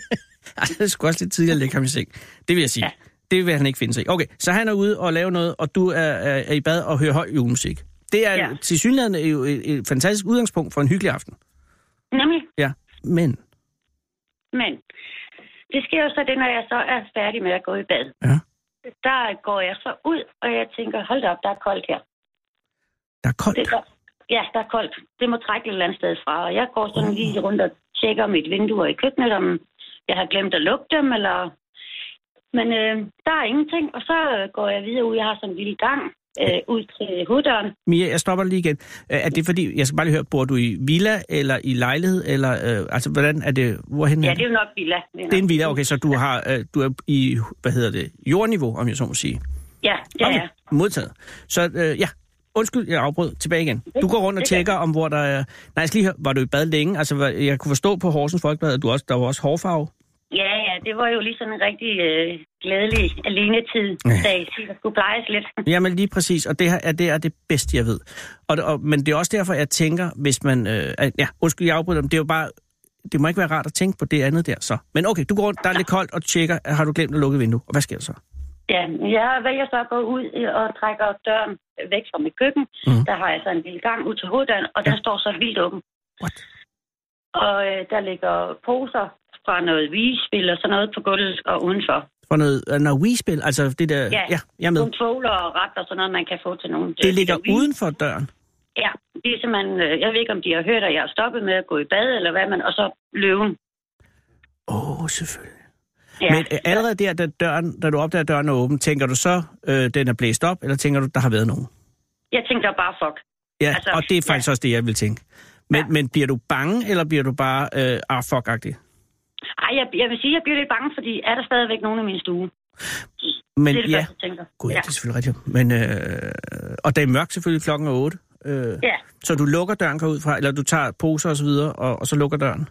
(laughs) Ej, det er sgu også lidt tidligere at lægge ham i seng. Det vil jeg sige. Ja. Det vil han ikke finde sig i. Okay, så han er ude og lave noget, og du er, er, er i bad og hører høj julemusik. Det er ja. Til synligheden jo et, et fantastisk udgangspunkt for en hyggelig aften. Nemlig. Ja, men... Men det sker jo så det, når jeg så er færdig med at gå i bad. Ja. Der går jeg så ud, og jeg tænker, hold da op, der er koldt her. Der er koldt. Det er, ja, der er koldt. Det må trække et eller andet sted fra. Og jeg går sådan lige rundt og tjekker mit vindue i køkkenet, om jeg har glemt at lukke dem, eller... Men øh, der er ingenting, og så går jeg videre ud. Jeg har sådan en lille gang øh, ud til hoveddøren. Mia, jeg stopper lige igen. Øh, Er det fordi, jeg skal bare lige høre, bor du i villa eller i lejlighed, eller øh, altså hvordan er det, hvorhen Ja, er det er jo nok villa. det er en villa, okay, så du har, øh, du er i, hvad hedder det, jordniveau, om jeg så må sige. Ja, det er jeg. modtaget. Så øh, ja, undskyld, jeg afbrød. Tilbage igen. Du går rundt og det tjekker om, hvor der er... Nej, jeg skal lige høre, var du i bad længe? Altså, jeg kunne forstå på Horsens Folkeblad, at du også, der var også hårfarve. Ja, ja, det var jo lige sådan en rigtig øh, glædelig alenetid, da der skulle plejes lidt. (laughs) Jamen lige præcis, og det her er det, er det bedste, jeg ved. Og, og, men det er også derfor, jeg tænker, hvis man... Øh, ja, undskyld, jeg afbryder, men det er jo bare... Det må ikke være rart at tænke på det andet der, så. Men okay, du går rundt, der er lidt koldt, og tjekker, har du glemt at lukke vinduet? Og hvad sker der så? Ja, jeg vælger så at gå ud og trækker døren væk fra mit køkken. Mm. Der har jeg så en lille gang ud til hoveddøren, og den står så vildt åben. What? Og øh, der ligger poser fra noget vigespil og sådan noget på gulvet og udenfor. For noget, øh, noget Wii-spil, altså det der... Ja. ja jeg med. Nogle og ret og sådan noget, man kan få til nogen. Det ligger uden for døren. Ja, det er simpelthen, øh, jeg ved ikke, om de har hørt, at jeg har stoppet med at gå i bad, eller hvad, men, og så løven. Åh, oh, selvfølgelig. Ja. Men øh, allerede der, da, døren, da du opdager, at døren er åben, tænker du så, øh, den er blæst op, eller tænker du, der har været nogen? Jeg tænkte bare, fuck. Ja, Altså, og det er faktisk ja. også det, jeg vil tænke. Men, Ja. men bliver du bange, eller bliver du bare øh, ah, fuck-agtig? Ej, jeg, jeg vil sige, jeg bliver lidt bange, fordi er der stadigvæk nogen i min stue? Men det er det ja, første, tænker. gud, ja. ja. det er selvfølgelig rigtigt. Men, øh, og det er mørkt selvfølgelig, klokken er 8. Øh, ja. Så du lukker døren, ud fra, eller du tager poser og så videre, og, og så lukker døren?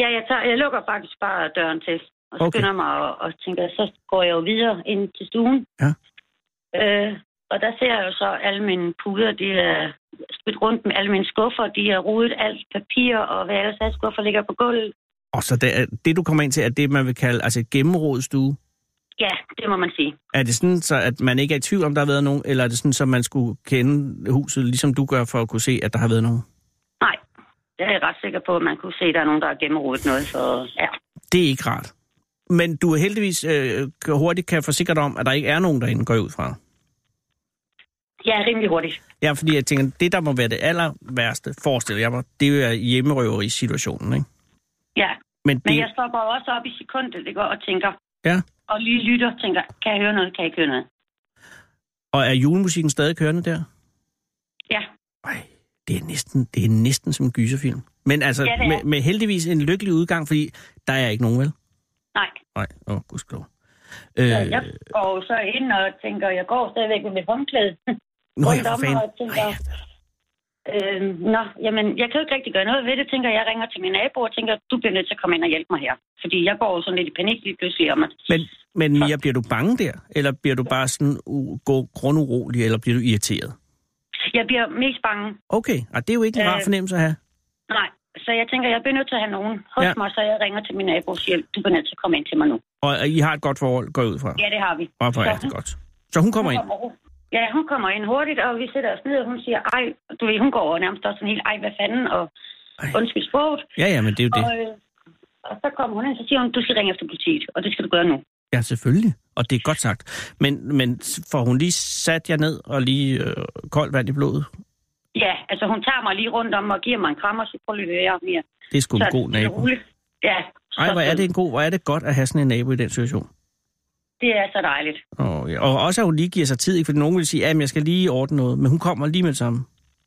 Ja, jeg, tager, jeg lukker faktisk bare døren til, og Okay. skynder mig og, og tænker, så går jeg jo videre ind til stuen. Ja. Øh, og der ser jeg jo så alle mine puder, de er spidt rundt med alle mine skuffer, de er rodet alt papir, og hvad ellers er skuffer ligger på gulvet. Og så det, det, du kommer ind til, er det, man vil kalde altså et gennemrodet stue. Ja, det må man sige. Er det sådan, så at man ikke er i tvivl om, der har været nogen, eller er det sådan, så man skulle kende huset, ligesom du gør, for at kunne se, at der har været nogen? Nej, det er jeg ret sikker på, at man kunne se, at der er nogen, der har gennemrodet noget. Så ja, Det er ikke rart. Men du er heldigvis øh, hurtigt kan forsikre dig om, at der ikke er nogen derinde, går ud fra. er rimelig hurtigt. Ja, fordi jeg tænker, det der må være det aller værste, forestiller jeg mig, det er hjemmerøveri-situationen, ikke? Ja, Men det, men jeg stopper også op i sekundet, det går, og tænker, ja. og lige lytter, tænker, kan jeg høre noget, kan jeg ikke høre noget? Og er julemusikken stadig kørende der? Ja, Ej, det er næsten, det er næsten som en gyserfilm. Men altså, Ja, med, med heldigvis en lykkelig udgang, fordi der er ikke nogen, vel? nej. Nej, åh, oh, gudskelov. Øh, Så jeg går så ind og tænker, jeg går stadigvæk med mit håndklæde. Nå ja, rundt for fanden. tænker, Ej, øh, nå, jamen, jeg kan jo ikke rigtig gøre noget ved det. Tænker, jeg ringer til min nabo og tænker, du bliver nødt til at komme ind og hjælpe mig her. Fordi jeg går jo sådan lidt i panik lige pludselig om at... Men, men Mia, bliver du bange der? Eller bliver du bare sådan u- gå grundurolig, eller bliver du irriteret? Jeg bliver mest bange. Okay, og det er jo ikke en rar Øh, fornemmelse at have. Nej, så jeg tænker, jeg bliver nødt til at have nogen hos Ja. mig, så jeg ringer til min nabo og siger, du bliver nødt til at komme ind til mig nu. Og I har et godt forhold, går ud fra. Ja, det har vi. Og for Så rigtig godt. Så hun kommer ind. Ja, hun kommer ind hurtigt, og vi sætter os ned, og hun siger, ej, du ved, hun går over nærmest også sådan helt, ej, hvad fanden, og Ej. undskyld sproget. Ja, ja, men det er jo det. Og, øh, og så kommer hun ind, så siger hun, du skal ringe efter politiet, og det skal du gøre nu. Ja, selvfølgelig. Og det er godt sagt. Men, men får hun lige sat jer ned og lige øh, koldt vand i blodet? Ja, altså hun tager mig lige rundt om og giver mig en krammer, så prøv lige høre mere. Det er sgu en Så god det er nabo. Ja. Ej, hvor er det en god, hvor er det godt at have sådan en nabo i den situation. Det er så dejligt. Og, ja, og også at hun lige giver sig tid, ikke? for nogen vil sige, at jeg skal lige ordne noget, men hun kommer lige med det samme.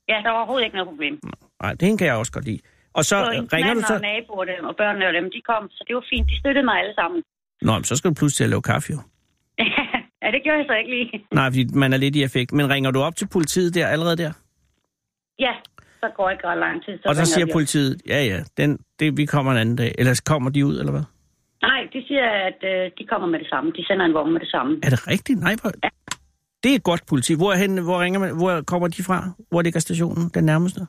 Ja, der er overhovedet ikke noget problem. Nej, det kan jeg også godt lide. Og så Så ringer du så... og naboer dem, og børnene og dem, de kom, så det var fint. De støttede mig alle sammen. Nå, men så skal du pludselig til at lave kaffe, jo. (laughs) ja, det gjorde jeg så ikke lige. Nej, fordi man er lidt i effekt. Men ringer du op til politiet der allerede der? Ja, så går ikke ret lang tid. Så og så siger politiet, ja ja, den, det, vi kommer en anden dag. Eller kommer de ud, eller hvad? Nej, de siger, at øh, de kommer med det samme. De sender en vogn med det samme. Er det rigtigt? Nej, hvor... Det er godt politi. Hvor, hen, hvor, ringer man, hvor kommer de fra? Hvor ligger stationen? Den nærmeste?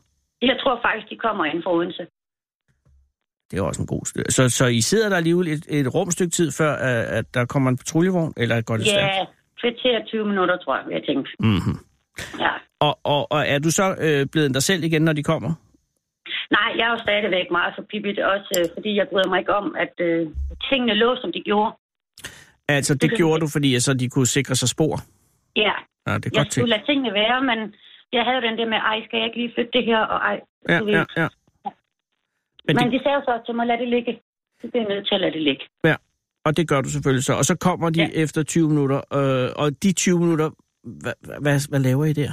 Jeg tror faktisk, de kommer ind fra Odense. Det er også en god. Så, så I sidder der alligevel et, et rumstykke tid, før at, at der kommer en patruljevogn? Eller går det stærkt? Ja, kvarter 20 minutter, tror jeg, jeg tænkte. Mm-hmm. Ja. Og, og, og er du så øh, blevet dig selv igen, når de kommer? Nej, jeg er jo stadigvæk meget for pippet, også øh, fordi jeg bryder mig ikke om, at øh, tingene lå, som de gjorde. Altså, det Det gjorde du, fordi så de kunne sikre sig spor? Ja, Ja, det er jeg godt skulle lade tingene være, men jeg havde den der med, ej, skal jeg ikke lige flytte det her, og ej, Ja, du ved. ja, ja. Men Men det, de sagde så til mig, lad det ligge. Så bliver jeg nødt til at lade det ligge. og det gør du selvfølgelig så. Og så kommer de Ja. efter 20 minutter, øh, og de 20 minutter, hvad, hvad, hvad laver I der?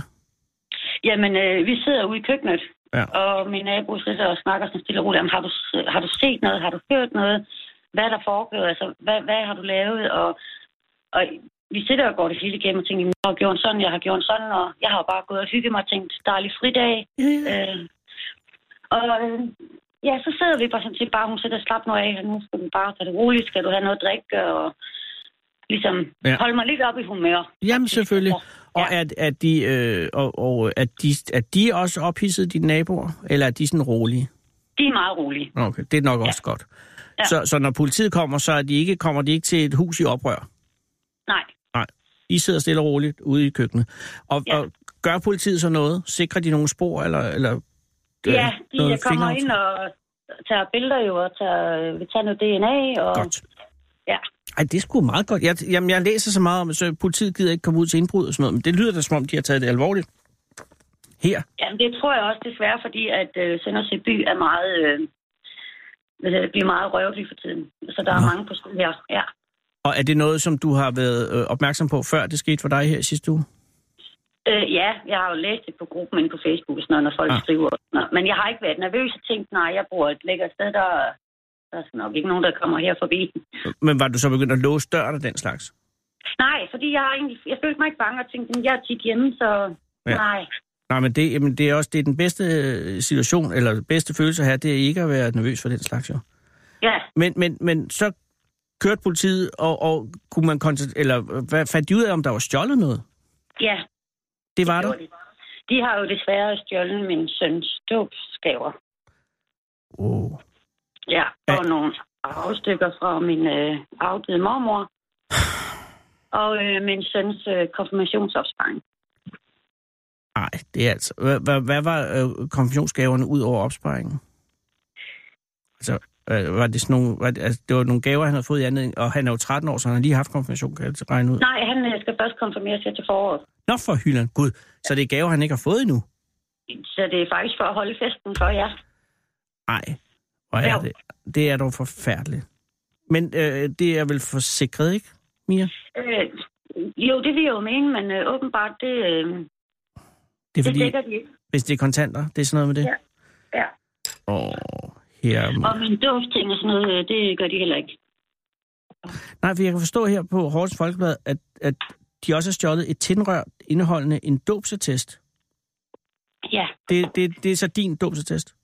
Jamen, øh, vi sidder ude i køkkenet, Ja. og min nabo sidder og snakker sådan stille og roligt om, har du, har du set noget? Har du hørt noget? Hvad er der foregået? Altså, hvad, hvad har du lavet? Og, og vi sidder og går det hele igennem og tænker, jeg har gjort sådan, jeg har gjort sådan, og jeg har jo bare gået og hygget mig og tænkt, dejlig fridag. Øh, og øh, ja, så sidder vi bare sådan set bare, hun sidder og slap nu af, og nu skal du bare tage det roligt, skal du have noget at drikke, og ligesom Ja. ja. holde mig lidt op i humør. Jamen selvfølgelig. Og Ja. er, er, de, øh, og, og er, de, er de også ophidset, dine naboer? Eller er de sådan rolige? De er meget rolige. Okay, det er nok også godt. Ja. Så, så når politiet kommer, så er de ikke, kommer de ikke til et hus i oprør? Nej, I sidder stille og roligt ude i køkkenet. Og, Ja. og gør politiet så noget? Sikrer de nogle spor, eller, eller øh, Ja, de noget kommer fingeraftryk? ind og tager billeder jo, og tager, vil tage noget DNA. Og, Godt. Ja. Ej, det er sgu meget godt. Jeg, jamen, jeg læser så meget om, at politiet gider ikke komme ud til indbrud og sådan noget, men det lyder da som om, de har taget det alvorligt. Her? Jamen, det tror jeg også desværre, fordi at øh, Søndersø by er meget, øh, bliver meget røvelig for tiden. Så der er Nå. mange på skole her. Ja. Og er det noget, som du har været øh, opmærksom på, før det skete for dig her sidste uge? Øh, ja, jeg har jo læst det på gruppen inde på Facebook, sådan noget, når folk Ah. skriver. Men jeg har ikke været nervøs og tænkt, nej, jeg bor et lækkert sted, der, der er nok ikke nogen, der kommer her forbi. Men var du så begyndt at låse døren og den slags? Nej, fordi jeg har egentlig, jeg følte mig ikke bange og tænkte, "Men jeg er tit hjemme, så Ja. nej. Nej, men det, jamen, det er også det er den bedste øh, situation, eller bedste følelse her, det er ikke at være nervøs for den slags, jo. Ja, Men, men, men så kørte politiet, og, og kunne man eller øh, hvad, fandt de ud af, om der var stjålet noget? ja, Det var der? gjorde de. De har jo desværre stjålet min søns dåbsgaver. Oh. Ja, og nogle afstykker fra min øh, afdøde mormor. (sighs) Og øh, min søns øh, konfirmationsopsparing. Nej, det er altså... Hvad, hvad, var øh, konfirmationsgaverne ud over opsparingen? Altså, øh, var det sådan nogle... Var det, altså, det var nogle gaver, han havde fået i anledning, og han er jo 13 år, så han har lige haft konfirmation, kan jeg regne ud. Nej, han øh, skal først konfirmeres her til foråret. Nå for hylden, gud. Så det er gaver, han ikke har fået endnu? Så det er faktisk for at holde festen for jer. Nej, hvor er det? Det er dog forfærdeligt. Men øh, det er vel forsikret, ikke, Mia? Øh, jo, det vil jeg jo mene, men øh, åbenbart, det, øh, Det er det fordi, dækker de ikke. hvis det er kontanter, det er sådan noget med det? Ja. Ja. Åh, her... Og min dåbsting og sådan noget, øh, det gør de heller ikke. Nej, for jeg kan forstå her på Horsens Folkeblad, at, at de også har stjålet et tindrør indeholdende en dopsetest. Ja, Det, det, det er så din dopsetest.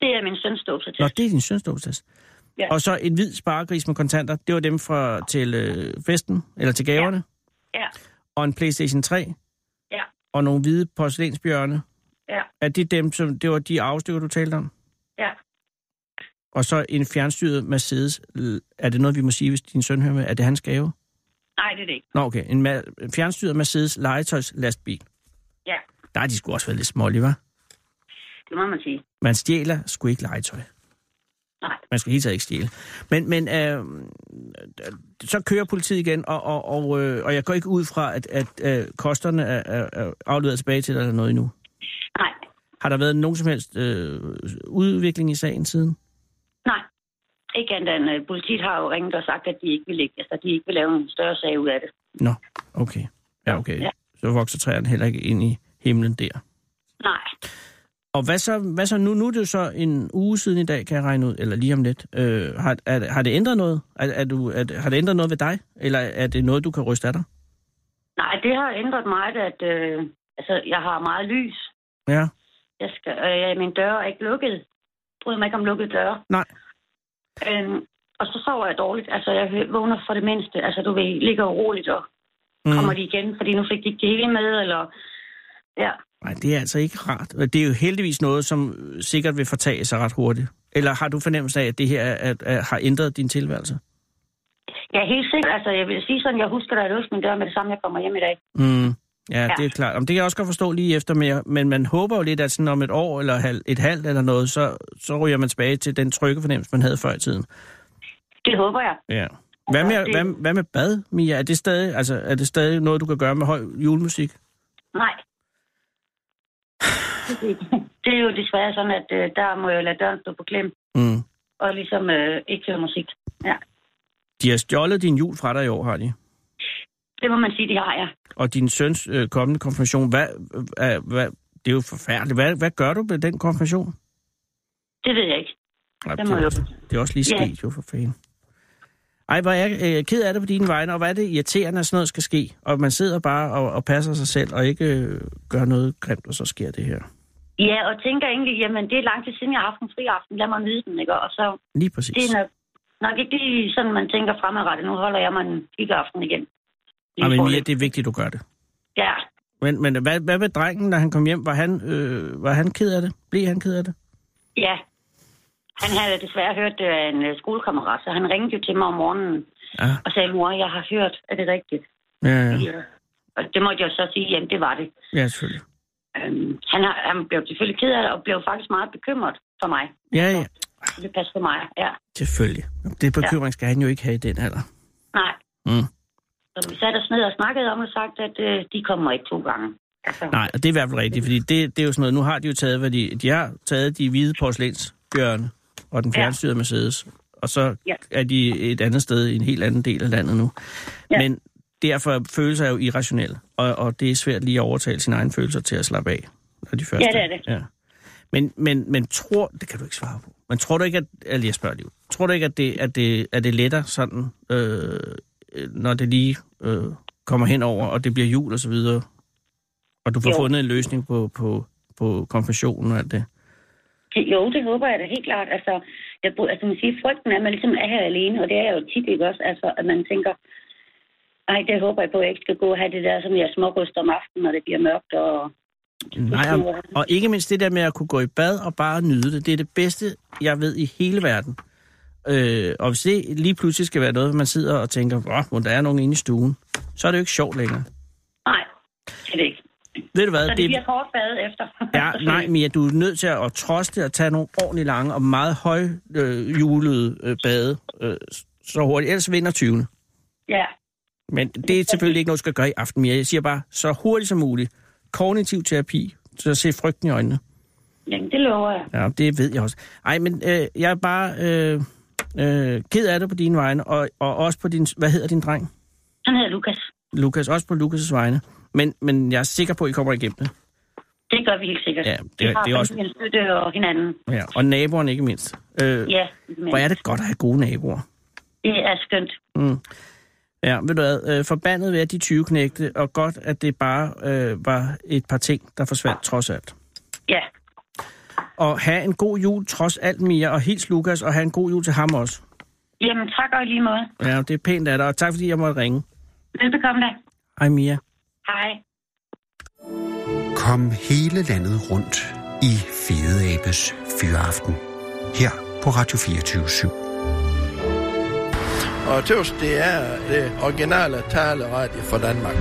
Det er min søns dåbsattest. Nå, det er din søns dopsetest. Ja. Og så en hvid sparegris med kontanter. Det var dem fra til øh, festen, eller til gaverne. Ja, Og en Playstation 3. ja, Og nogle hvide porcelænsbjørne. ja, Er det dem, som, det var de afstykker, du talte om? ja. Og så en fjernstyret Mercedes. Er det noget, vi må sige, hvis din søn hører med? Er det hans gave? Nej, det er det ikke. Nå, okay. En ma- fjernstyret Mercedes legetøjslastbil. Ja, Der er de sgu også været lidt smålige, hva'? Det må man sige. Man stjæler sgu ikke legetøj. Nej. Man skal taget ikke stjæle. Men, men øh, så kører politiet igen, og, og, og, øh, og jeg går ikke ud fra, at, at øh, kosterne er, er, er afleveret tilbage til dig eller noget endnu. Nej, Har der været nogen som helst øh, udvikling i sagen siden? nej. Ikke andet end uh, politiet har jo ringet og sagt, at de ikke vil, lægge, altså, de ikke vil lave en større sag ud af det. Nå, okay. Ja, okay. Ja. Så vokser træerne heller ikke ind i himlen der. Nej, Og hvad så, hvad så nu? Nu er det jo så en uge siden i dag, kan jeg regne ud, eller lige om lidt. Øh, har, er, har det ændret noget? Er, er du, er, har det ændret noget ved dig? Eller er det noget, du kan ryste af dig? nej, det har ændret meget, at øh, altså, jeg har meget lys. Ja. Jeg skal, øh, min dør er ikke lukket. Jeg bryder mig ikke om lukkede døre. Nej. Øhm, og så sover jeg dårligt. Altså, jeg vågner for det mindste. Altså, du ved, ligger uroligt, og Mm. kommer de igen, fordi nu fik de ikke det hele med, eller... Ja, Nej, det er altså ikke rart. Det er jo heldigvis noget, som sikkert vil fortage sig ret hurtigt. Eller har du fornemmelse af, at det her er, er, er, har ændret din tilværelse? er helt sikker. Altså, jeg vil sige sådan, jeg husker, at jeg låste min dør med det samme, jeg kommer hjem i dag. Mm. Ja, Ja. det er klart. Om det kan jeg også godt forstå lige efter mere, men man håber jo lidt, at sådan om et år eller halv- et halvt eller noget, så, så ryger man tilbage til den trygge fornemmelse, man havde før i tiden. Det håber jeg. Ja. Hvad med, det- hvad, hvad med bad, Mia? Er det, stadig, altså, er det stadig noget, du kan gøre med høj julemusik? Nej. (laughs) Det er jo desværre sådan, at øh, der må jeg lade døren stå på klem, Mm. og ligesom øh, ikke høre musik. Ja, De har stjålet din jul fra dig i år, har de. det må man sige, det har jeg. Og din søns øh, kommende konfirmation, hvad, øh, hvad, det er jo forfærdeligt. Hvad, hvad gør du med den konfirmation? Det ved jeg ikke. Nej, Det det, må er, også- det er også lige Ja. sket jo for fanden. Ej, hvor er jeg øh, ked af det på dine vegne, og hvad er det irriterende, at sådan noget skal ske? Og man sidder bare og, og passer sig selv, og ikke øh, gør noget grimt, og så sker det her. Ja, og tænker egentlig, jamen det er lang tid siden, jeg har haft en fri aften. Lad mig nyde den, ikke? Og så Lige præcis. det er nok, nok ikke lige sådan, man tænker fremadrettet. Nu holder jeg mig en aften igen. Lige Ej, men lidt. det er vigtigt, du gør det. Ja, Men, men hvad, hvad med drengen, da han kom hjem? Var han, øh, var han ked af det? Blev han ked af det? ja. Han havde desværre hørt det af en øh, skolekammerat, så han ringede jo til mig om morgenen Ja, og sagde, mor, jeg har hørt, er det rigtigt? ja, ja. Ja. Og det måtte jeg så sige, jamen det var det. ja selvfølgelig. Øhm, han, har, han blev selvfølgelig ked af det, og blev faktisk meget bekymret for mig. Ja, ja, Det passer på mig, ja. selvfølgelig. Det bekymring skal han jo ikke have i den alder. Nej. Mm. Så vi satte os ned og snakkede om og sagt, at øh, de kommer ikke to gange. Altså, Nej, og det er i hvert fald rigtigt, fordi det, det er jo sådan noget, nu har de jo taget, hvad de, de har taget de hvide porcelænsbjørne og den Ja. fjernstyrede Mercedes, og så Ja. er de et andet sted i en helt anden del af landet nu. Ja. Men derfor er følelser er jo irrationelle, og, og det er svært lige at overtale sine egne følelser til at slappe af. Når de første, Ja, det er det. Ja. Men, men, men tror, det kan du ikke svare på, men tror du ikke, at, eller jeg spørger lige, tror du ikke, at det, at det, at det letter sådan, øh, når det lige øh, kommer hen over, og det bliver jul og så videre, og du får Jo. fundet en løsning på, på, på konfessionen og alt det? Jo, det håber jeg da helt klart. Altså, jeg, altså man siger, frygten er, at man ligesom er her alene, og det er jeg jo tit ikke også. Altså, at man tænker, ej, det håber jeg på, at jeg ikke skal gå og have det der, som jeg småryster om aftenen, når det bliver mørkt. Og... Nej, og, og ikke mindst det der med at kunne gå i bad og bare nyde det. Det er det bedste, jeg ved i hele verden. Øh, og hvis det lige pludselig skal være noget, man sidder og tænker, hvor der er nogen inde i stuen, så er det jo ikke sjovt længere. Nej, det er det ikke. Ved du hvad? Så det bliver kort bad efter. Ja, (laughs) nej, Mia, du er nødt til at, trods det at tage nogle ordentligt lange og meget høj øh, øh, bade øh, så hurtigt. Ellers vinder 20. Ja, Men det er selvfølgelig ikke noget, du skal gøre i aften, Mia. Jeg siger bare, så hurtigt som muligt. Kognitiv terapi, så se frygten i øjnene. jamen, det lover jeg. Ja, det ved jeg også. Ej, men øh, jeg er bare øh, øh, ked af det på dine vegne, og, og også på din... Hvad hedder din dreng? Han hedder Lukas. Lukas, også på Lukas' vegne. Men, men jeg er sikker på, at I kommer igennem det. Det gør vi helt sikkert. Ja, vi det- har det er også- familien støtte og hinanden. Ja, og naboerne ikke mindst. Øh, Ja, hvor er det godt at have gode naboer. Det er skønt. Mm. Ja, ved du hvad, øh, forbandet ved at de 20 knægte, og godt, at det bare øh, var et par ting, der forsvandt trods alt. Ja, Og have en god jul trods alt, Mia, og hils Lukas, og have en god jul til ham også. jamen tak og lige måde. Ja, det er pænt af dig, og tak fordi jeg måtte ringe. Velbekomme da. Hej Mia. Hej. Kom hele landet rundt i Fede Abes Fyraften. Her på Radio 24 /7. Og tøvs, det er det originale taleradio for Danmark.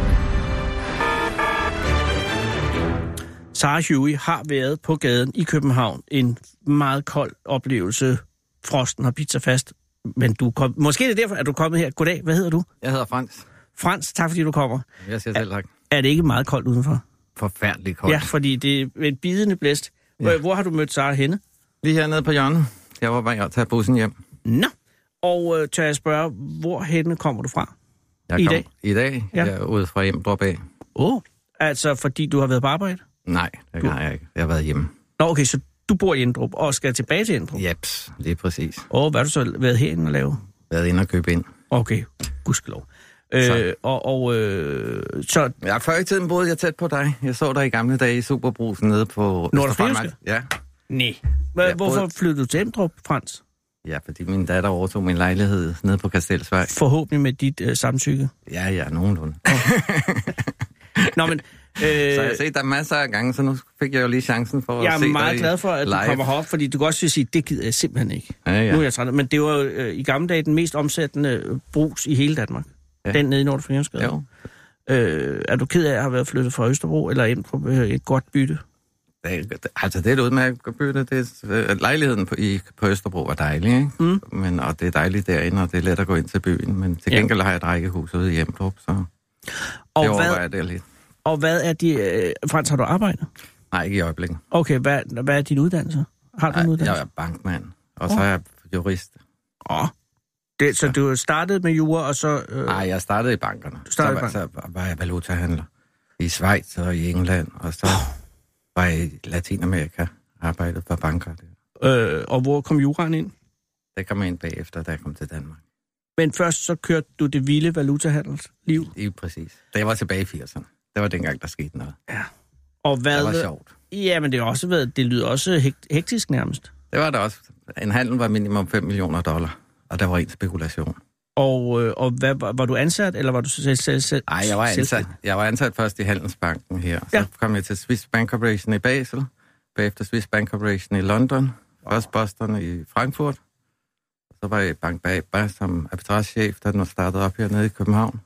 Sarah Huey har været på gaden i København. En meget kold oplevelse. Frosten har bidt sig fast. Men du kom... Måske er det derfor, at du er kommet her. Goddag, hvad hedder du? Jeg hedder Frans. Frans, tak fordi du kommer. Jeg siger selv tak. Er det ikke meget koldt udenfor? Forfærdeligt koldt. Ja, fordi det er en bidende blæst. Ja. Ja. Hvor har du mødt Sarah henne? Lige hernede på hjørnet. Jeg var bare at tage bussen hjem. Nå. Og øh, tør jeg spørge, hvor henne kommer du fra? Jeg I kom, dag? I dag? Ja. Jeg er ude fra hjem, af. Åh. Oh. Altså, fordi du har været på arbejde? Nej, det Du- har jeg ikke. Jeg har været hjemme. Nå, okay, så du bor i Indrup og skal tilbage til Indrup? Jeps, lige præcis. Og hvad har du så været herinde og lave? Været inde og købe ind. Okay, gudskelov. Øh, og og øh, så, Ja, før i tiden boede jeg tæt på dig. Jeg så dig i gamle dage i Superbrusen nede på... Frihuske? Ja. nej. Jeg Hvorfor boede- flyttede du til Indrup, Frans? ja, fordi min datter overtog min lejlighed nede på Kastelsvej. Forhåbentlig med dit øh, samtykke. Ja, ja, nogenlunde. Nå, men... Øh, (laughs) Så jeg har set dig masser af gange, så nu fik jeg jo lige chancen for jeg at se er meget dig glad for, at live. du kommer herop, fordi du kan også sige, det gider jeg simpelthen ikke. Ja, Ja. Nu er jeg træt. Men det var øh, i gamle dage den mest omsættende øh, brus i hele Danmark. Ja. Ja. Den nede i Nordre Frihedsgade. Jo. Øh, er du ked af at have været flyttet fra Østerbro, eller ind på øh, et godt bytte? Det, altså, det er et udmærket bytte. Det er, øh, lejligheden på, i, på Østerbro var dejlig, ikke? Mm. Men, og det er dejligt derinde, og det er let at gå ind til byen. Men til Ja. gengæld har jeg et rækkehus ude i Hjemdrup, så Og det hvad, overvejer jeg det lidt. og hvad er de... Øh, Frans, har du arbejdet? Nej, ikke i øjeblikket. Okay, hvad, hvad er din uddannelse? Har du en Nej, uddannelse? jeg er bankmand, og så er jeg jurist. Åh. Det, så du startede med jura, og så... Øh, Nej, jeg startede i bankerne. Du startede i så, var- så var jeg valutahandler i Schweiz og i England, og så var jeg i Latinamerika arbejdede for banker. der. øh, og hvor kom juraen ind? Det kom jeg ind bagefter, da jeg kom til Danmark. Men først så kørte du det vilde valutahandelsliv. Lige præcis. Da jeg var tilbage i 80'erne. Det var dengang, der skete noget. Og hvad... Det var sjovt. Ja, men det har også været... Det lyder også hekt, hektisk nærmest. Det var der også. En handel var minimum 5 millioner dollar, og der var en spekulation. Og, øh, og hvad, var, var du ansat, eller var du selv... selv, selv Nej, jeg var ansat, jeg var ansat først i Handelsbanken her. Så Ja. kom jeg til Swiss Bank Corporation i Basel, bagefter Swiss Bank Corporation i London, også Boston i Frankfurt. Så var jeg i Bank Bag som arbitragechef, da den var startet op hernede i København.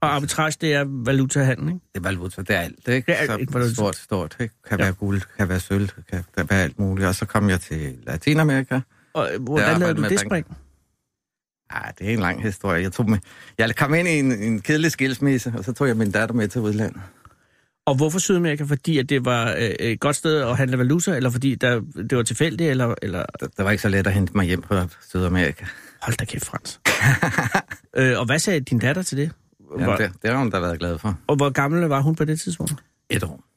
Og arbitrage, det er valutahandel, ikke? Det er valuta, det er alt, ikke? Det er alt så stort, stort, ikke? Kan Ja. være guld, kan være sølv, kan være alt muligt. Og så kom jeg til Latinamerika. Og øh, hvordan lavede du det bank. Ah, det er en lang historie. Jeg, tog med, jeg kom ind i en, en kedelig skilsmisse, og så tog jeg min datter med til udlandet. Og hvorfor Sydamerika? Fordi at det var øh, et godt sted at handle valuta, eller fordi der, det var tilfældigt, eller, eller... Det, det var ikke så let at hente mig hjem fra Sydamerika. Hold da kæft, Frans. (laughs) øh, og hvad sagde din datter til det? Jamen, det, det har hun da været glad for. Og hvor gammel var hun på det tidspunkt? Et år.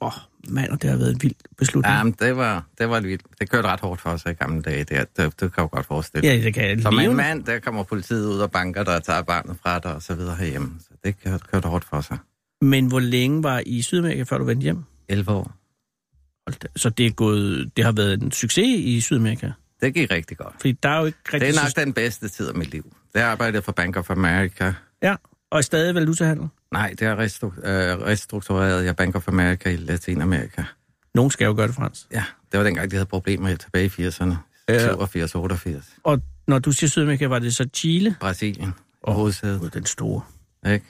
Åh, oh, mand, og det har været en vild beslutning. Jamen, det var, det var vildt. Det kørte ret hårdt for os i gamle dage. Det, det, det kan jeg godt forestille. Ja, det kan jeg Som en mand, der kommer politiet ud og banker dig og tager barnet fra dig og så videre herhjemme. Så det kørte, kørte hårdt for sig. Men hvor længe var I i Sydamerika, før du vendte hjem? 11 år. Så det, er gået, det har været en succes i Sydamerika? Det gik rigtig godt. Fordi der er jo ikke rigtig... Det er nok den bedste tid af mit liv. Det har arbejdet for Bank of America. Ja, og stadig valutahandel? Nej, det er restru- øh, restruktureret jeg Bank of America i Latinamerika. Nogen skal jo gøre det, Frans. Ja, det var dengang, de havde problemer tilbage i 80'erne. Ja. 87, 88. Og når du siger Sydamerika, var det så Chile? Brasilien. Og hovedsædet. Gud, den store. Ikke?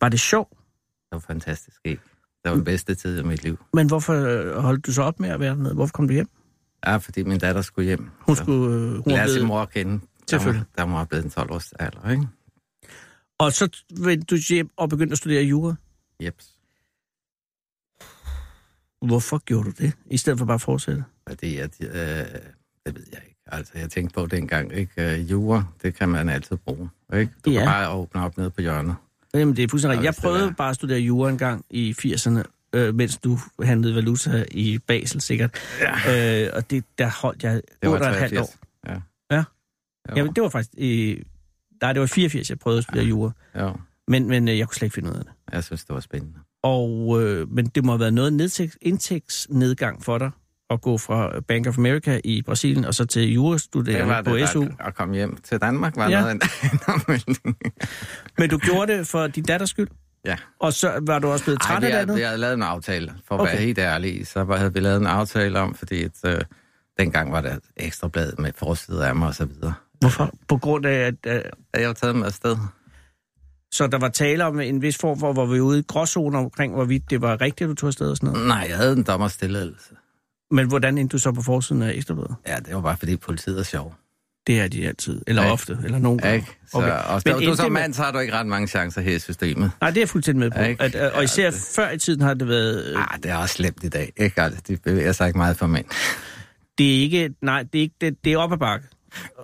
Var det sjovt? Det var fantastisk, ikke? Det var den bedste tid af mit liv. Men hvorfor øh, holdt du så op med at være dernede? Hvorfor kom du hjem? Ja, fordi min datter skulle hjem. Hun Så skulle... Øh, hun Lære sin mor at kende. Der Selvfølgelig. var, der var blevet en 12 års alder, ikke? Og så vendte du hjem og begyndte at studere jura. Jeps. Hvorfor gjorde du det, i stedet for bare at fortsætte? Fordi at, øh, det ved jeg ikke. Altså, jeg tænkte på dengang, ikke? Øh, jura, det kan man altid bruge, ikke? Du Ja. kan bare åbne op ned på hjørnet. Jamen, det er fuldstændig rigtigt. Jeg prøvede bare at studere jura en gang i 80'erne, øh, mens du handlede valuta i Basel, sikkert. Ja. Øh, og det, der holdt jeg Det var 8 og et halvt 83. år. Ja. Ja. Jo. Jamen, det var faktisk... Øh, nej, det var 84, jeg prøvede at studere jura. Jo, Men, men øh, jeg kunne slet ikke finde ud af det. jeg synes, det var spændende. Og, øh, men det må have været noget nedtægt, indtægtsnedgang for dig at gå fra Bank of America i Brasilien og så til jurastuderende på det, SU. der- at komme hjem til Danmark var Ja. noget en. (laughs) Men du gjorde det for din datters skyld? Ja. Og så var du også blevet Ej, træt vi, af det andet? havde lavet en aftale, for at Okay. være helt ærlig. Så havde vi lavet en aftale om, fordi at, øh, dengang var der ekstra blad med forside af mig og så videre. Hvorfor? På grund af, at... Øh, Jeg har taget dem afsted. så der var tale om en vis form for, hvor vi ude i gråzoner omkring, hvorvidt det var rigtigt, at du tog afsted og sådan noget. Nej, jeg havde en dommerstilladelse. Men hvordan endte du så på forsiden af Ekstrabladet? Ja, det var bare fordi politiet er sjov. Det er de altid. Eller Ja. ofte. Eller nogen gange. ikke? Så, Okay. Og Men du som det mand, så har du ikke ret mange chancer her i systemet. Nej, det er jeg fuldstændig med på. Ikke? At, øh, og især Ja, det... før i tiden har det været... øh, Ah, det er også slemt i dag, ikke? Altså, de bevæger sig ikke meget for mænd. Det er ikke... Nej, det er, ikke, det, det er op ad bakke.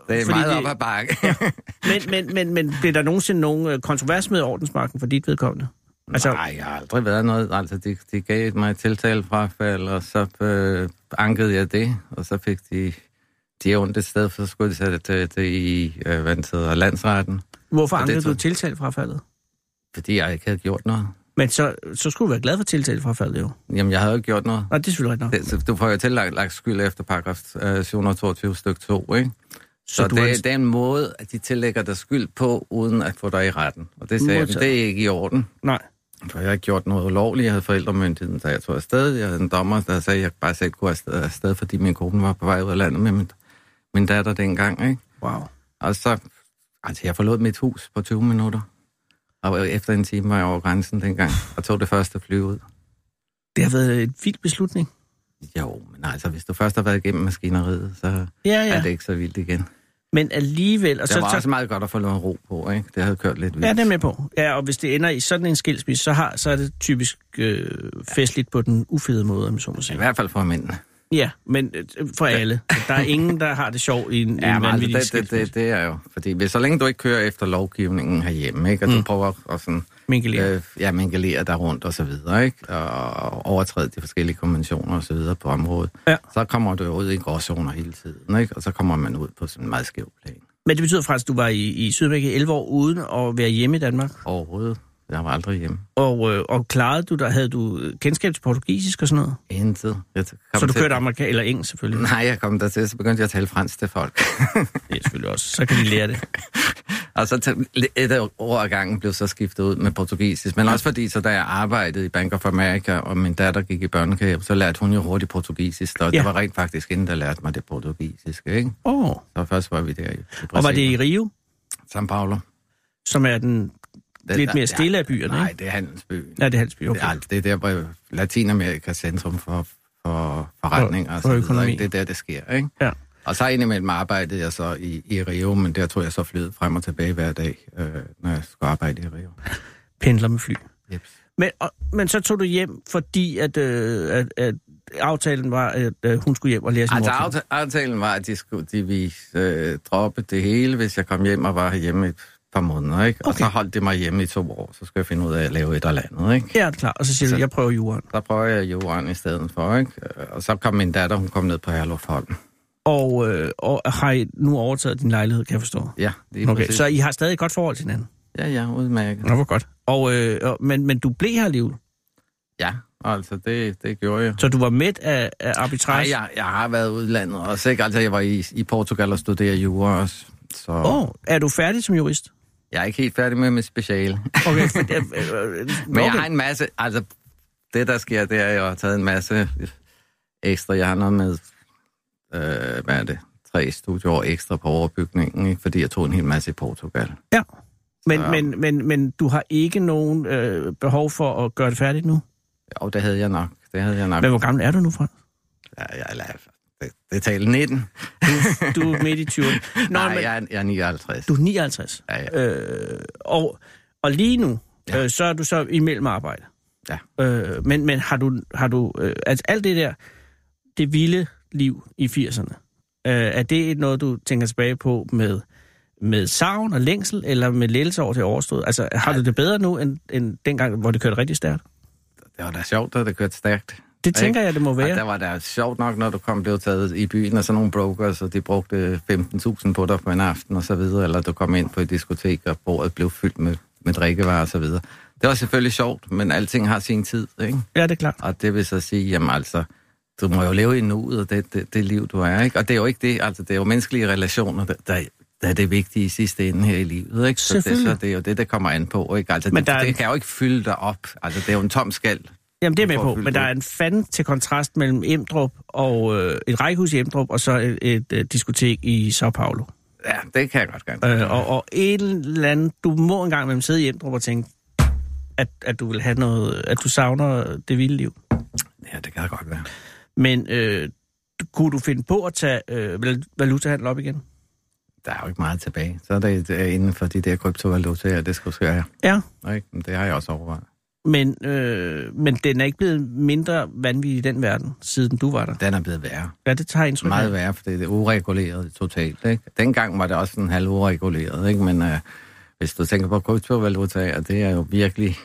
Det er meget det- op ad bakke. (laughs) Men, men, men, men blev der nogensinde nogen øh, kontrovers med ordensmagten for dit vedkommende? Altså, Nej, jeg har aldrig været noget. Altså, de, de gav mig et tiltalefrafald, og så øh, ankede jeg det, og så fik de, de ondt et sted, for så skulle de sætte det, det i, øh, hvad det hedder, landsretten, Hvorfor Og det ankede du tog- tiltalt fra faldet? fordi jeg ikke havde gjort noget. Men så, så skulle du være glad for tiltalt fra faldet jo. Jamen, jeg havde jo ikke gjort noget. Nej, det er selvfølgelig rigtigt nok. Det, du får jo tillagt lagt skyld efter paragraf øh, 722 stykke 2, ikke? Så, Så det, er det er en måde, at de tillægger dig skyld på, uden at få dig i retten. Og det sagde jeg, det er ikke i orden. Nej. For jeg har ikke gjort noget ulovligt. Jeg havde forældremyndigheden, da jeg tog afsted. Jeg havde en dommer, der sagde, at jeg bare selv kunne afsted, afsted, fordi min kone var på vej ud af landet med min, min datter dengang. Ikke? Wow. Og så, altså jeg forlod mit hus på 20 minutter. Og efter en time var jeg over grænsen dengang, og tog det første fly ud. Det har været en vild beslutning. Jo, men altså, hvis du først har været igennem maskineriet, så Ja, ja. er det ikke så vildt igen. Men alligevel... Og Og så, det var så, også meget godt at få noget ro på, ikke? Det havde kørt lidt vildt. Ja, det er med på. Ja, og hvis det ender i sådan en skilsmisse, så, har, så er det typisk øh, festligt på den ufede måde, om så må I sige. hvert fald for mændene. Ja, men øh, for alle. Der er ingen, der har det sjovt i en, i Ja, en altså, vanvittig det, det, skilsmisse. det, det er jo... Fordi hvis, så længe du ikke kører efter lovgivningen herhjemme, ikke? Og mm. du prøver at sådan... Mingelere. Øh, ja, mingelere der rundt og så videre, ikke? Og overtræde de forskellige konventioner og så videre på området. Ja. Så kommer du ud i gråzoner hele tiden, ikke? Og så kommer man ud på sådan en meget skæv plan. Men det betyder faktisk, at du var i, i Sydamerika i 11 år uden at være hjemme i Danmark. Overhovedet. Jeg var aldrig hjemme. Og, øh, og klarede du der, havde du øh, kendskab til portugisisk og sådan noget? Intet. Jeg kom Så du til- kørte amerikansk eller engelsk selvfølgelig? Nej, jeg kom der til, så begyndte jeg at tale fransk til folk. Det er selvfølgelig også. Så kan de lære det. (laughs) og så et år ad gangen blev så skiftet ud med portugisisk. Men også fordi, så da jeg arbejdede i Bank of America, og min datter gik i børnekage, så lærte hun jo hurtigt portugisisk. Og Ja. det var rent faktisk hende, der lærte mig det portugisiske, ikke? Åh. Oh. Så først var vi der i, i Og var det i Rio, São Paulo. som er den Det- lidt mere stille af byerne, Nej, det er handelsbyen. Ja, det er Halsby, okay. Det, er, det er der, hvor Latinamerika centrum for, for forretninger For- og for så videre. Ikke? Det er der, det sker, ikke? Ja. Og så indimellem arbejdede jeg så i, i Rio, men der tog jeg så flyet frem og tilbage hver dag, øh, når jeg skulle arbejde i Rio. (laughs) Pendler med fly. Yep. Men, og, men så tog du hjem, fordi at, øh, at, at aftalen var, at øh, hun skulle hjem og lære sin Altså mor. at afta- aftalen var, at de, skulle, de ville øh, droppe det hele, hvis jeg kom hjem og var hjemme et par måneder, ikke? Okay. Og så holdt det mig hjemme i to år, så skulle jeg finde ud af at lave et eller andet, ikke? Ja, det er klart. Og så siger du, Så- jeg prøver jorden. Så prøver jeg jorden i stedet for, ikke? Og så kom min datter, hun kom ned på Herlufholm. Og, øh, og har nu overtaget din lejlighed, kan jeg forstå? Ja, det er Okay, præcis. så I har stadig et godt forhold til hinanden? Ja, ja, udmærket. Nå, hvor godt. Og, øh, og, men, men du blev her alligevel? Ja, altså det, det gjorde jeg. Så du var med af, af arbitrage? Nej, jeg, jeg har været udlandet også, ikke? Altså, jeg var i, i Portugal og studerede jura også, så Åh, oh, er du færdig som jurist? jeg er ikke helt færdig med mit speciale. Okay, for, (laughs) øh, øh, Men jeg har en masse, altså det der sker, det er, at jeg har taget en masse ekstra. Jeg har noget med, øh, hvad er det, tre studieår ekstra på overbygningen, ikke? fordi jeg tog en hel masse i Portugal. Ja. Men, Så- men, men, men du har ikke nogen øh, behov for at gøre det færdigt nu? Jo, det havde jeg nok. Det havde jeg nok. Men hvor gammel er du nu, fra? Ja, jeg, jeg, det, det taler 19. Du er midt i 20. (laughs) Nå, Nej, men, jeg, er- jeg er 59. Du er 59. Ja, ja. Øh, og, og lige nu. Ja. øh, så er du så imellem arbejde. Ja. Øh, men, men har du, har du øh, altså alt det der, det vilde liv i 80'erne, øh, er det noget, du tænker tilbage på med, med savn og længsel, eller med lettelse over til overstået? Altså, har du det bedre nu, end, end dengang, hvor det kørte rigtig stærkt? Det var da sjovt, at det kørte stærkt. Det tænker jeg, det må være. der var der sjovt nok, når du kom blev taget i byen af sådan nogle brokers, og de brugte 15.000 på dig på en aften og så videre, eller du kom ind på et diskotek, og bordet blev fyldt med, med drikkevarer og så videre. Det var selvfølgelig sjovt, men alting har sin tid, ikke? Ja, det er klart. Og det vil så sige, jamen altså, du må jo leve i nuet, og det, det, det liv, du er, ikke? Og det er jo ikke det, altså det er jo menneskelige relationer, der, der, der er det vigtige i sidste ende her i livet, ikke? Så det, så det er jo det, der kommer an på, ikke? Altså, Men det, det kan jo ikke fylde dig op. Altså, det er jo en tom skal. Jamen, det er med på, men der er en fanden til kontrast mellem Emdrup og øh, et rækkehus i Emdrup, og så et, et, et diskotek i Sao Paulo. Ja, det kan jeg godt gerne. Øh, og, og et eller andet, du må engang mellem sidde i Emdrup og tænke, at, at du vil have noget, at du savner det vilde liv. Ja, det kan da godt være. Men øh, kunne du finde på at tage øh, val- valutahandel op igen? Der er jo ikke meget tilbage. Så er det inden for de der kryptovalutaer, det skulle ske her. Ja. Ikke? Men det har jeg også overvejet. Men, øh, men den er ikke blevet mindre vanvittig i den verden, siden du var der. Den er blevet værre. Ja, det tager indtryk Meget værre, for det er ureguleret totalt. Ikke? Dengang var det også sådan halv ureguleret, ikke? men øh, hvis du tænker på kryptovalutaer, det er jo virkelig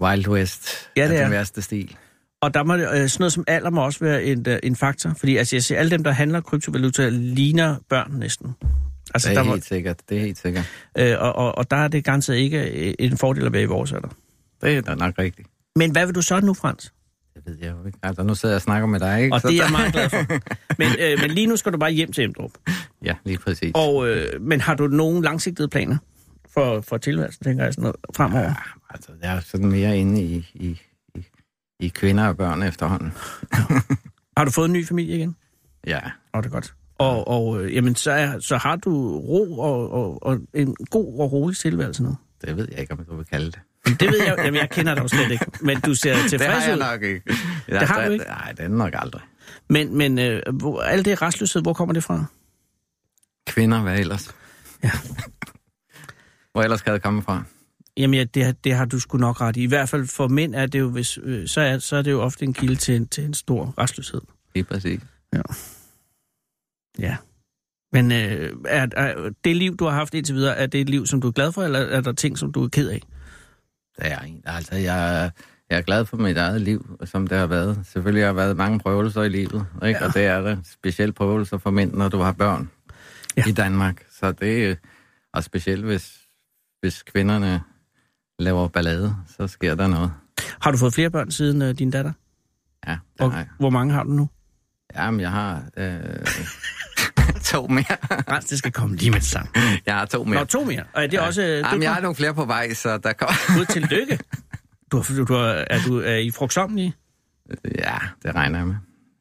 Wild West Ja, det af er. den værste stil. Og der må øh, sådan noget som alder må også være en, øh, en faktor. Fordi altså, jeg siger, alle dem, der handler kryptovaluta, ligner børn næsten. Altså, Det der er må, helt sikkert. Det er helt sikkert. øh, og, og, og der er det garanteret ikke øh, en fordel at være i vores alder. Det er da nok rigtigt. Men hvad vil du så nu, Frans? Det ved jeg jo ikke. Altså, nu sidder jeg og snakker med dig, ikke? Og Så det er jeg der- meget glad for. (laughs) Men, øh, men lige nu skal du bare hjem til Emdrup. Ja, lige præcis. Og, øh, men har du nogen langsigtede planer for, for tilværelsen, tænker jeg, sådan noget, fremover? Ja, altså, jeg er sådan mere inde i, i, i, kvinder og børn efterhånden. (laughs) Har du fået en ny familie igen? Ja, Åh, det er godt. Og, og øh, jamen, så, er, så har du ro og, og, og en god og rolig tilværelse nu. det ved jeg ikke, om du vil kalde det. Det ved jeg, jamen, jeg kender dig jo slet ikke, men du ser (laughs) Det tilfreds har jeg ud. nok ikke. Ja, Det har du ikke? Nej, det er nok aldrig. Men, men øh, hvor, alt det restløshed, hvor kommer det fra? Kvinder, hvad ellers? Ja. (laughs) Hvor ellers kan det komme fra? Jamen, ja, det, har- det har du sgu nok ret i. I hvert fald for mænd er det jo, hvis, øh, så, er, så er det jo ofte en kilde til, til en stor restløshed. Lige præcis. Ja. Men øh, er, er det liv, du har haft indtil videre, er det et liv, som du er glad for, eller er der ting, som du er ked af? Det er en. Altså, jeg, jeg er glad for mit eget liv, som det har været. Selvfølgelig har der været mange prøvelser i livet, ikke? Ja. og det er det. Specielt prøvelser for mænd, når du har børn Ja. ja. i Danmark. Så det er, og specielt hvis, hvis kvinderne laver ballade, så sker der noget. Har du fået flere børn siden øh, din datter? Ja, det Og har jeg. hvor mange har du nu? Jamen, jeg har øh, (laughs) to mere. Nej, det skal komme lige med det samme. Jeg har to mere. Nå, to mere. Og er det ja. også... Øh, Jamen, jeg har nogle flere på vej, så der kommer... Gud til lykke. Du, har- du, har- er du er I frugtsomlige? ja, det regner jeg med.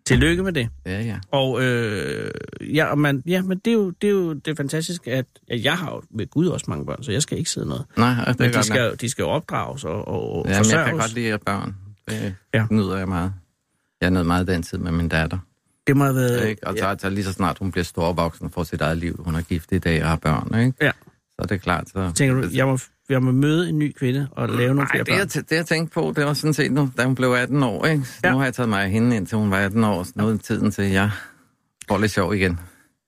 Tillykke med det. Ja, ja. Og øh, ja, og man, ja, men det er, jo, det er jo det fantastiske, at, at jeg har jo ved Gud også mange børn, så jeg skal ikke sidde noget. Nej, det er Men de skal, nok. de skal jo opdrages og, og jeg forsørges. kan godt lide børn. Det Ja. ja. nyder jeg meget. Jeg nød meget den tid med min datter. Det må have været... Ikke? Og så, så lige så snart hun bliver storvoksen og får sit eget liv, hun er gift i dag og har børn, ikke? Ja. så er det klart. Så... Tænker du, jeg må, jeg må møde en ny kvinde og lave nogle flere det jeg, børn? det jeg tænkte på, det var sådan set nu, da hun blev 18 år, ikke? Ja. Nu har jeg taget mig af hende indtil hun var 18 år, så nu er tiden til, at jeg får lidt sjov igen.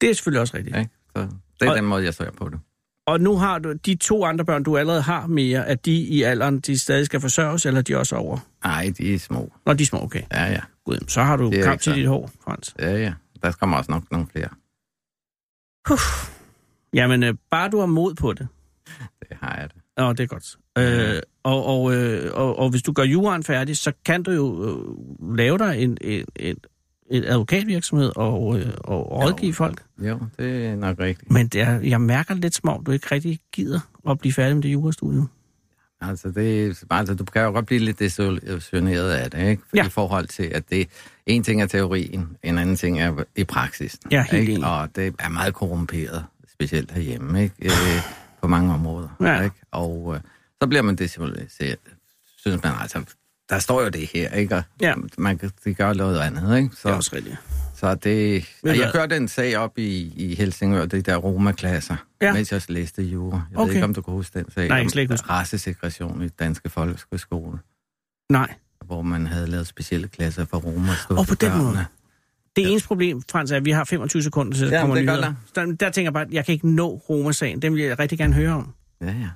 Det er selvfølgelig også rigtigt. Ikke? Så det er Og- den måde, jeg ser på det. Og nu har du de to andre børn, du allerede har mere, at de i alderen, de stadig skal forsørges, eller er de også over? Nej, de er små. Nå, de er små, okay. Ja, ja. Gud, så har du kamp til dit hår, Frans. Ja, ja. Der kommer også nok nogle flere. Puh. Jamen, øh, bare du har mod på det. Det har jeg det. Nå, det er godt. Øh, og, og, øh, og, og hvis du gør juraen færdig, så kan du jo øh, lave dig en, en, en, en advokatvirksomhed og, øh, og rådgive folk. Jo, det er nok rigtigt. Men det er, jeg mærker lidt som om, du ikke rigtig gider at blive færdig med det jurastudie. Altså, det, altså, du kan jo godt blive lidt desillusioneret af det, ikke? Ja. I forhold til, at det en ting er teorien, en anden ting er i praksis. Ja, helt ikke? Og det er meget korrumperet, specielt herhjemme, ikke? Øh, på mange områder. Ja. Ikke? Og øh, så bliver man desillusioneret. Synes man altså, der står jo det her, ikke? Og Ja. man kan de gør noget andet, ikke? Så, Det er også rigtigt. så det... Og jeg hvad? kørte en sag op i, i Helsingør, det der Roma-klasser, Ja. mens jeg læste jura. Jeg Okay. ved ikke, om du kan huske den sag. Nej, jeg ikke. Racesegregation i danske folkeskole, Nej. hvor man havde lavet specielle klasser for Roma. Og på den måde. Det eneste problem, Frans, er, at vi har 25 sekunder, så der Ja, kommer det er nyheder. Der, der tænker jeg bare, at jeg kan ikke nå Roma-sagen. Den vil jeg rigtig gerne høre om. Ja, ja.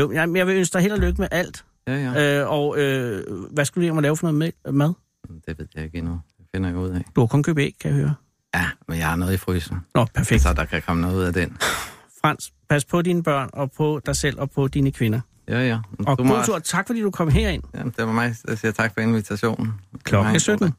Jo, jeg, jeg vil ønske dig held og lykke med alt. ja, ja. Øh, og øh, hvad skulle du at lave for noget med, mad? Det ved jeg ikke endnu. Det finder jeg ud af. Du har kun købt æg, kan jeg høre. Ja, men jeg har noget i frysen. Nå, perfekt. Så der kan komme noget ud af den. Frans, pas på dine børn, og på dig selv, og på dine kvinder. Ja, ja. Og Du må god også- tur. Tak, fordi du kom herind. Jamen, det var mig, der siger tak for invitationen. Klokken er 17.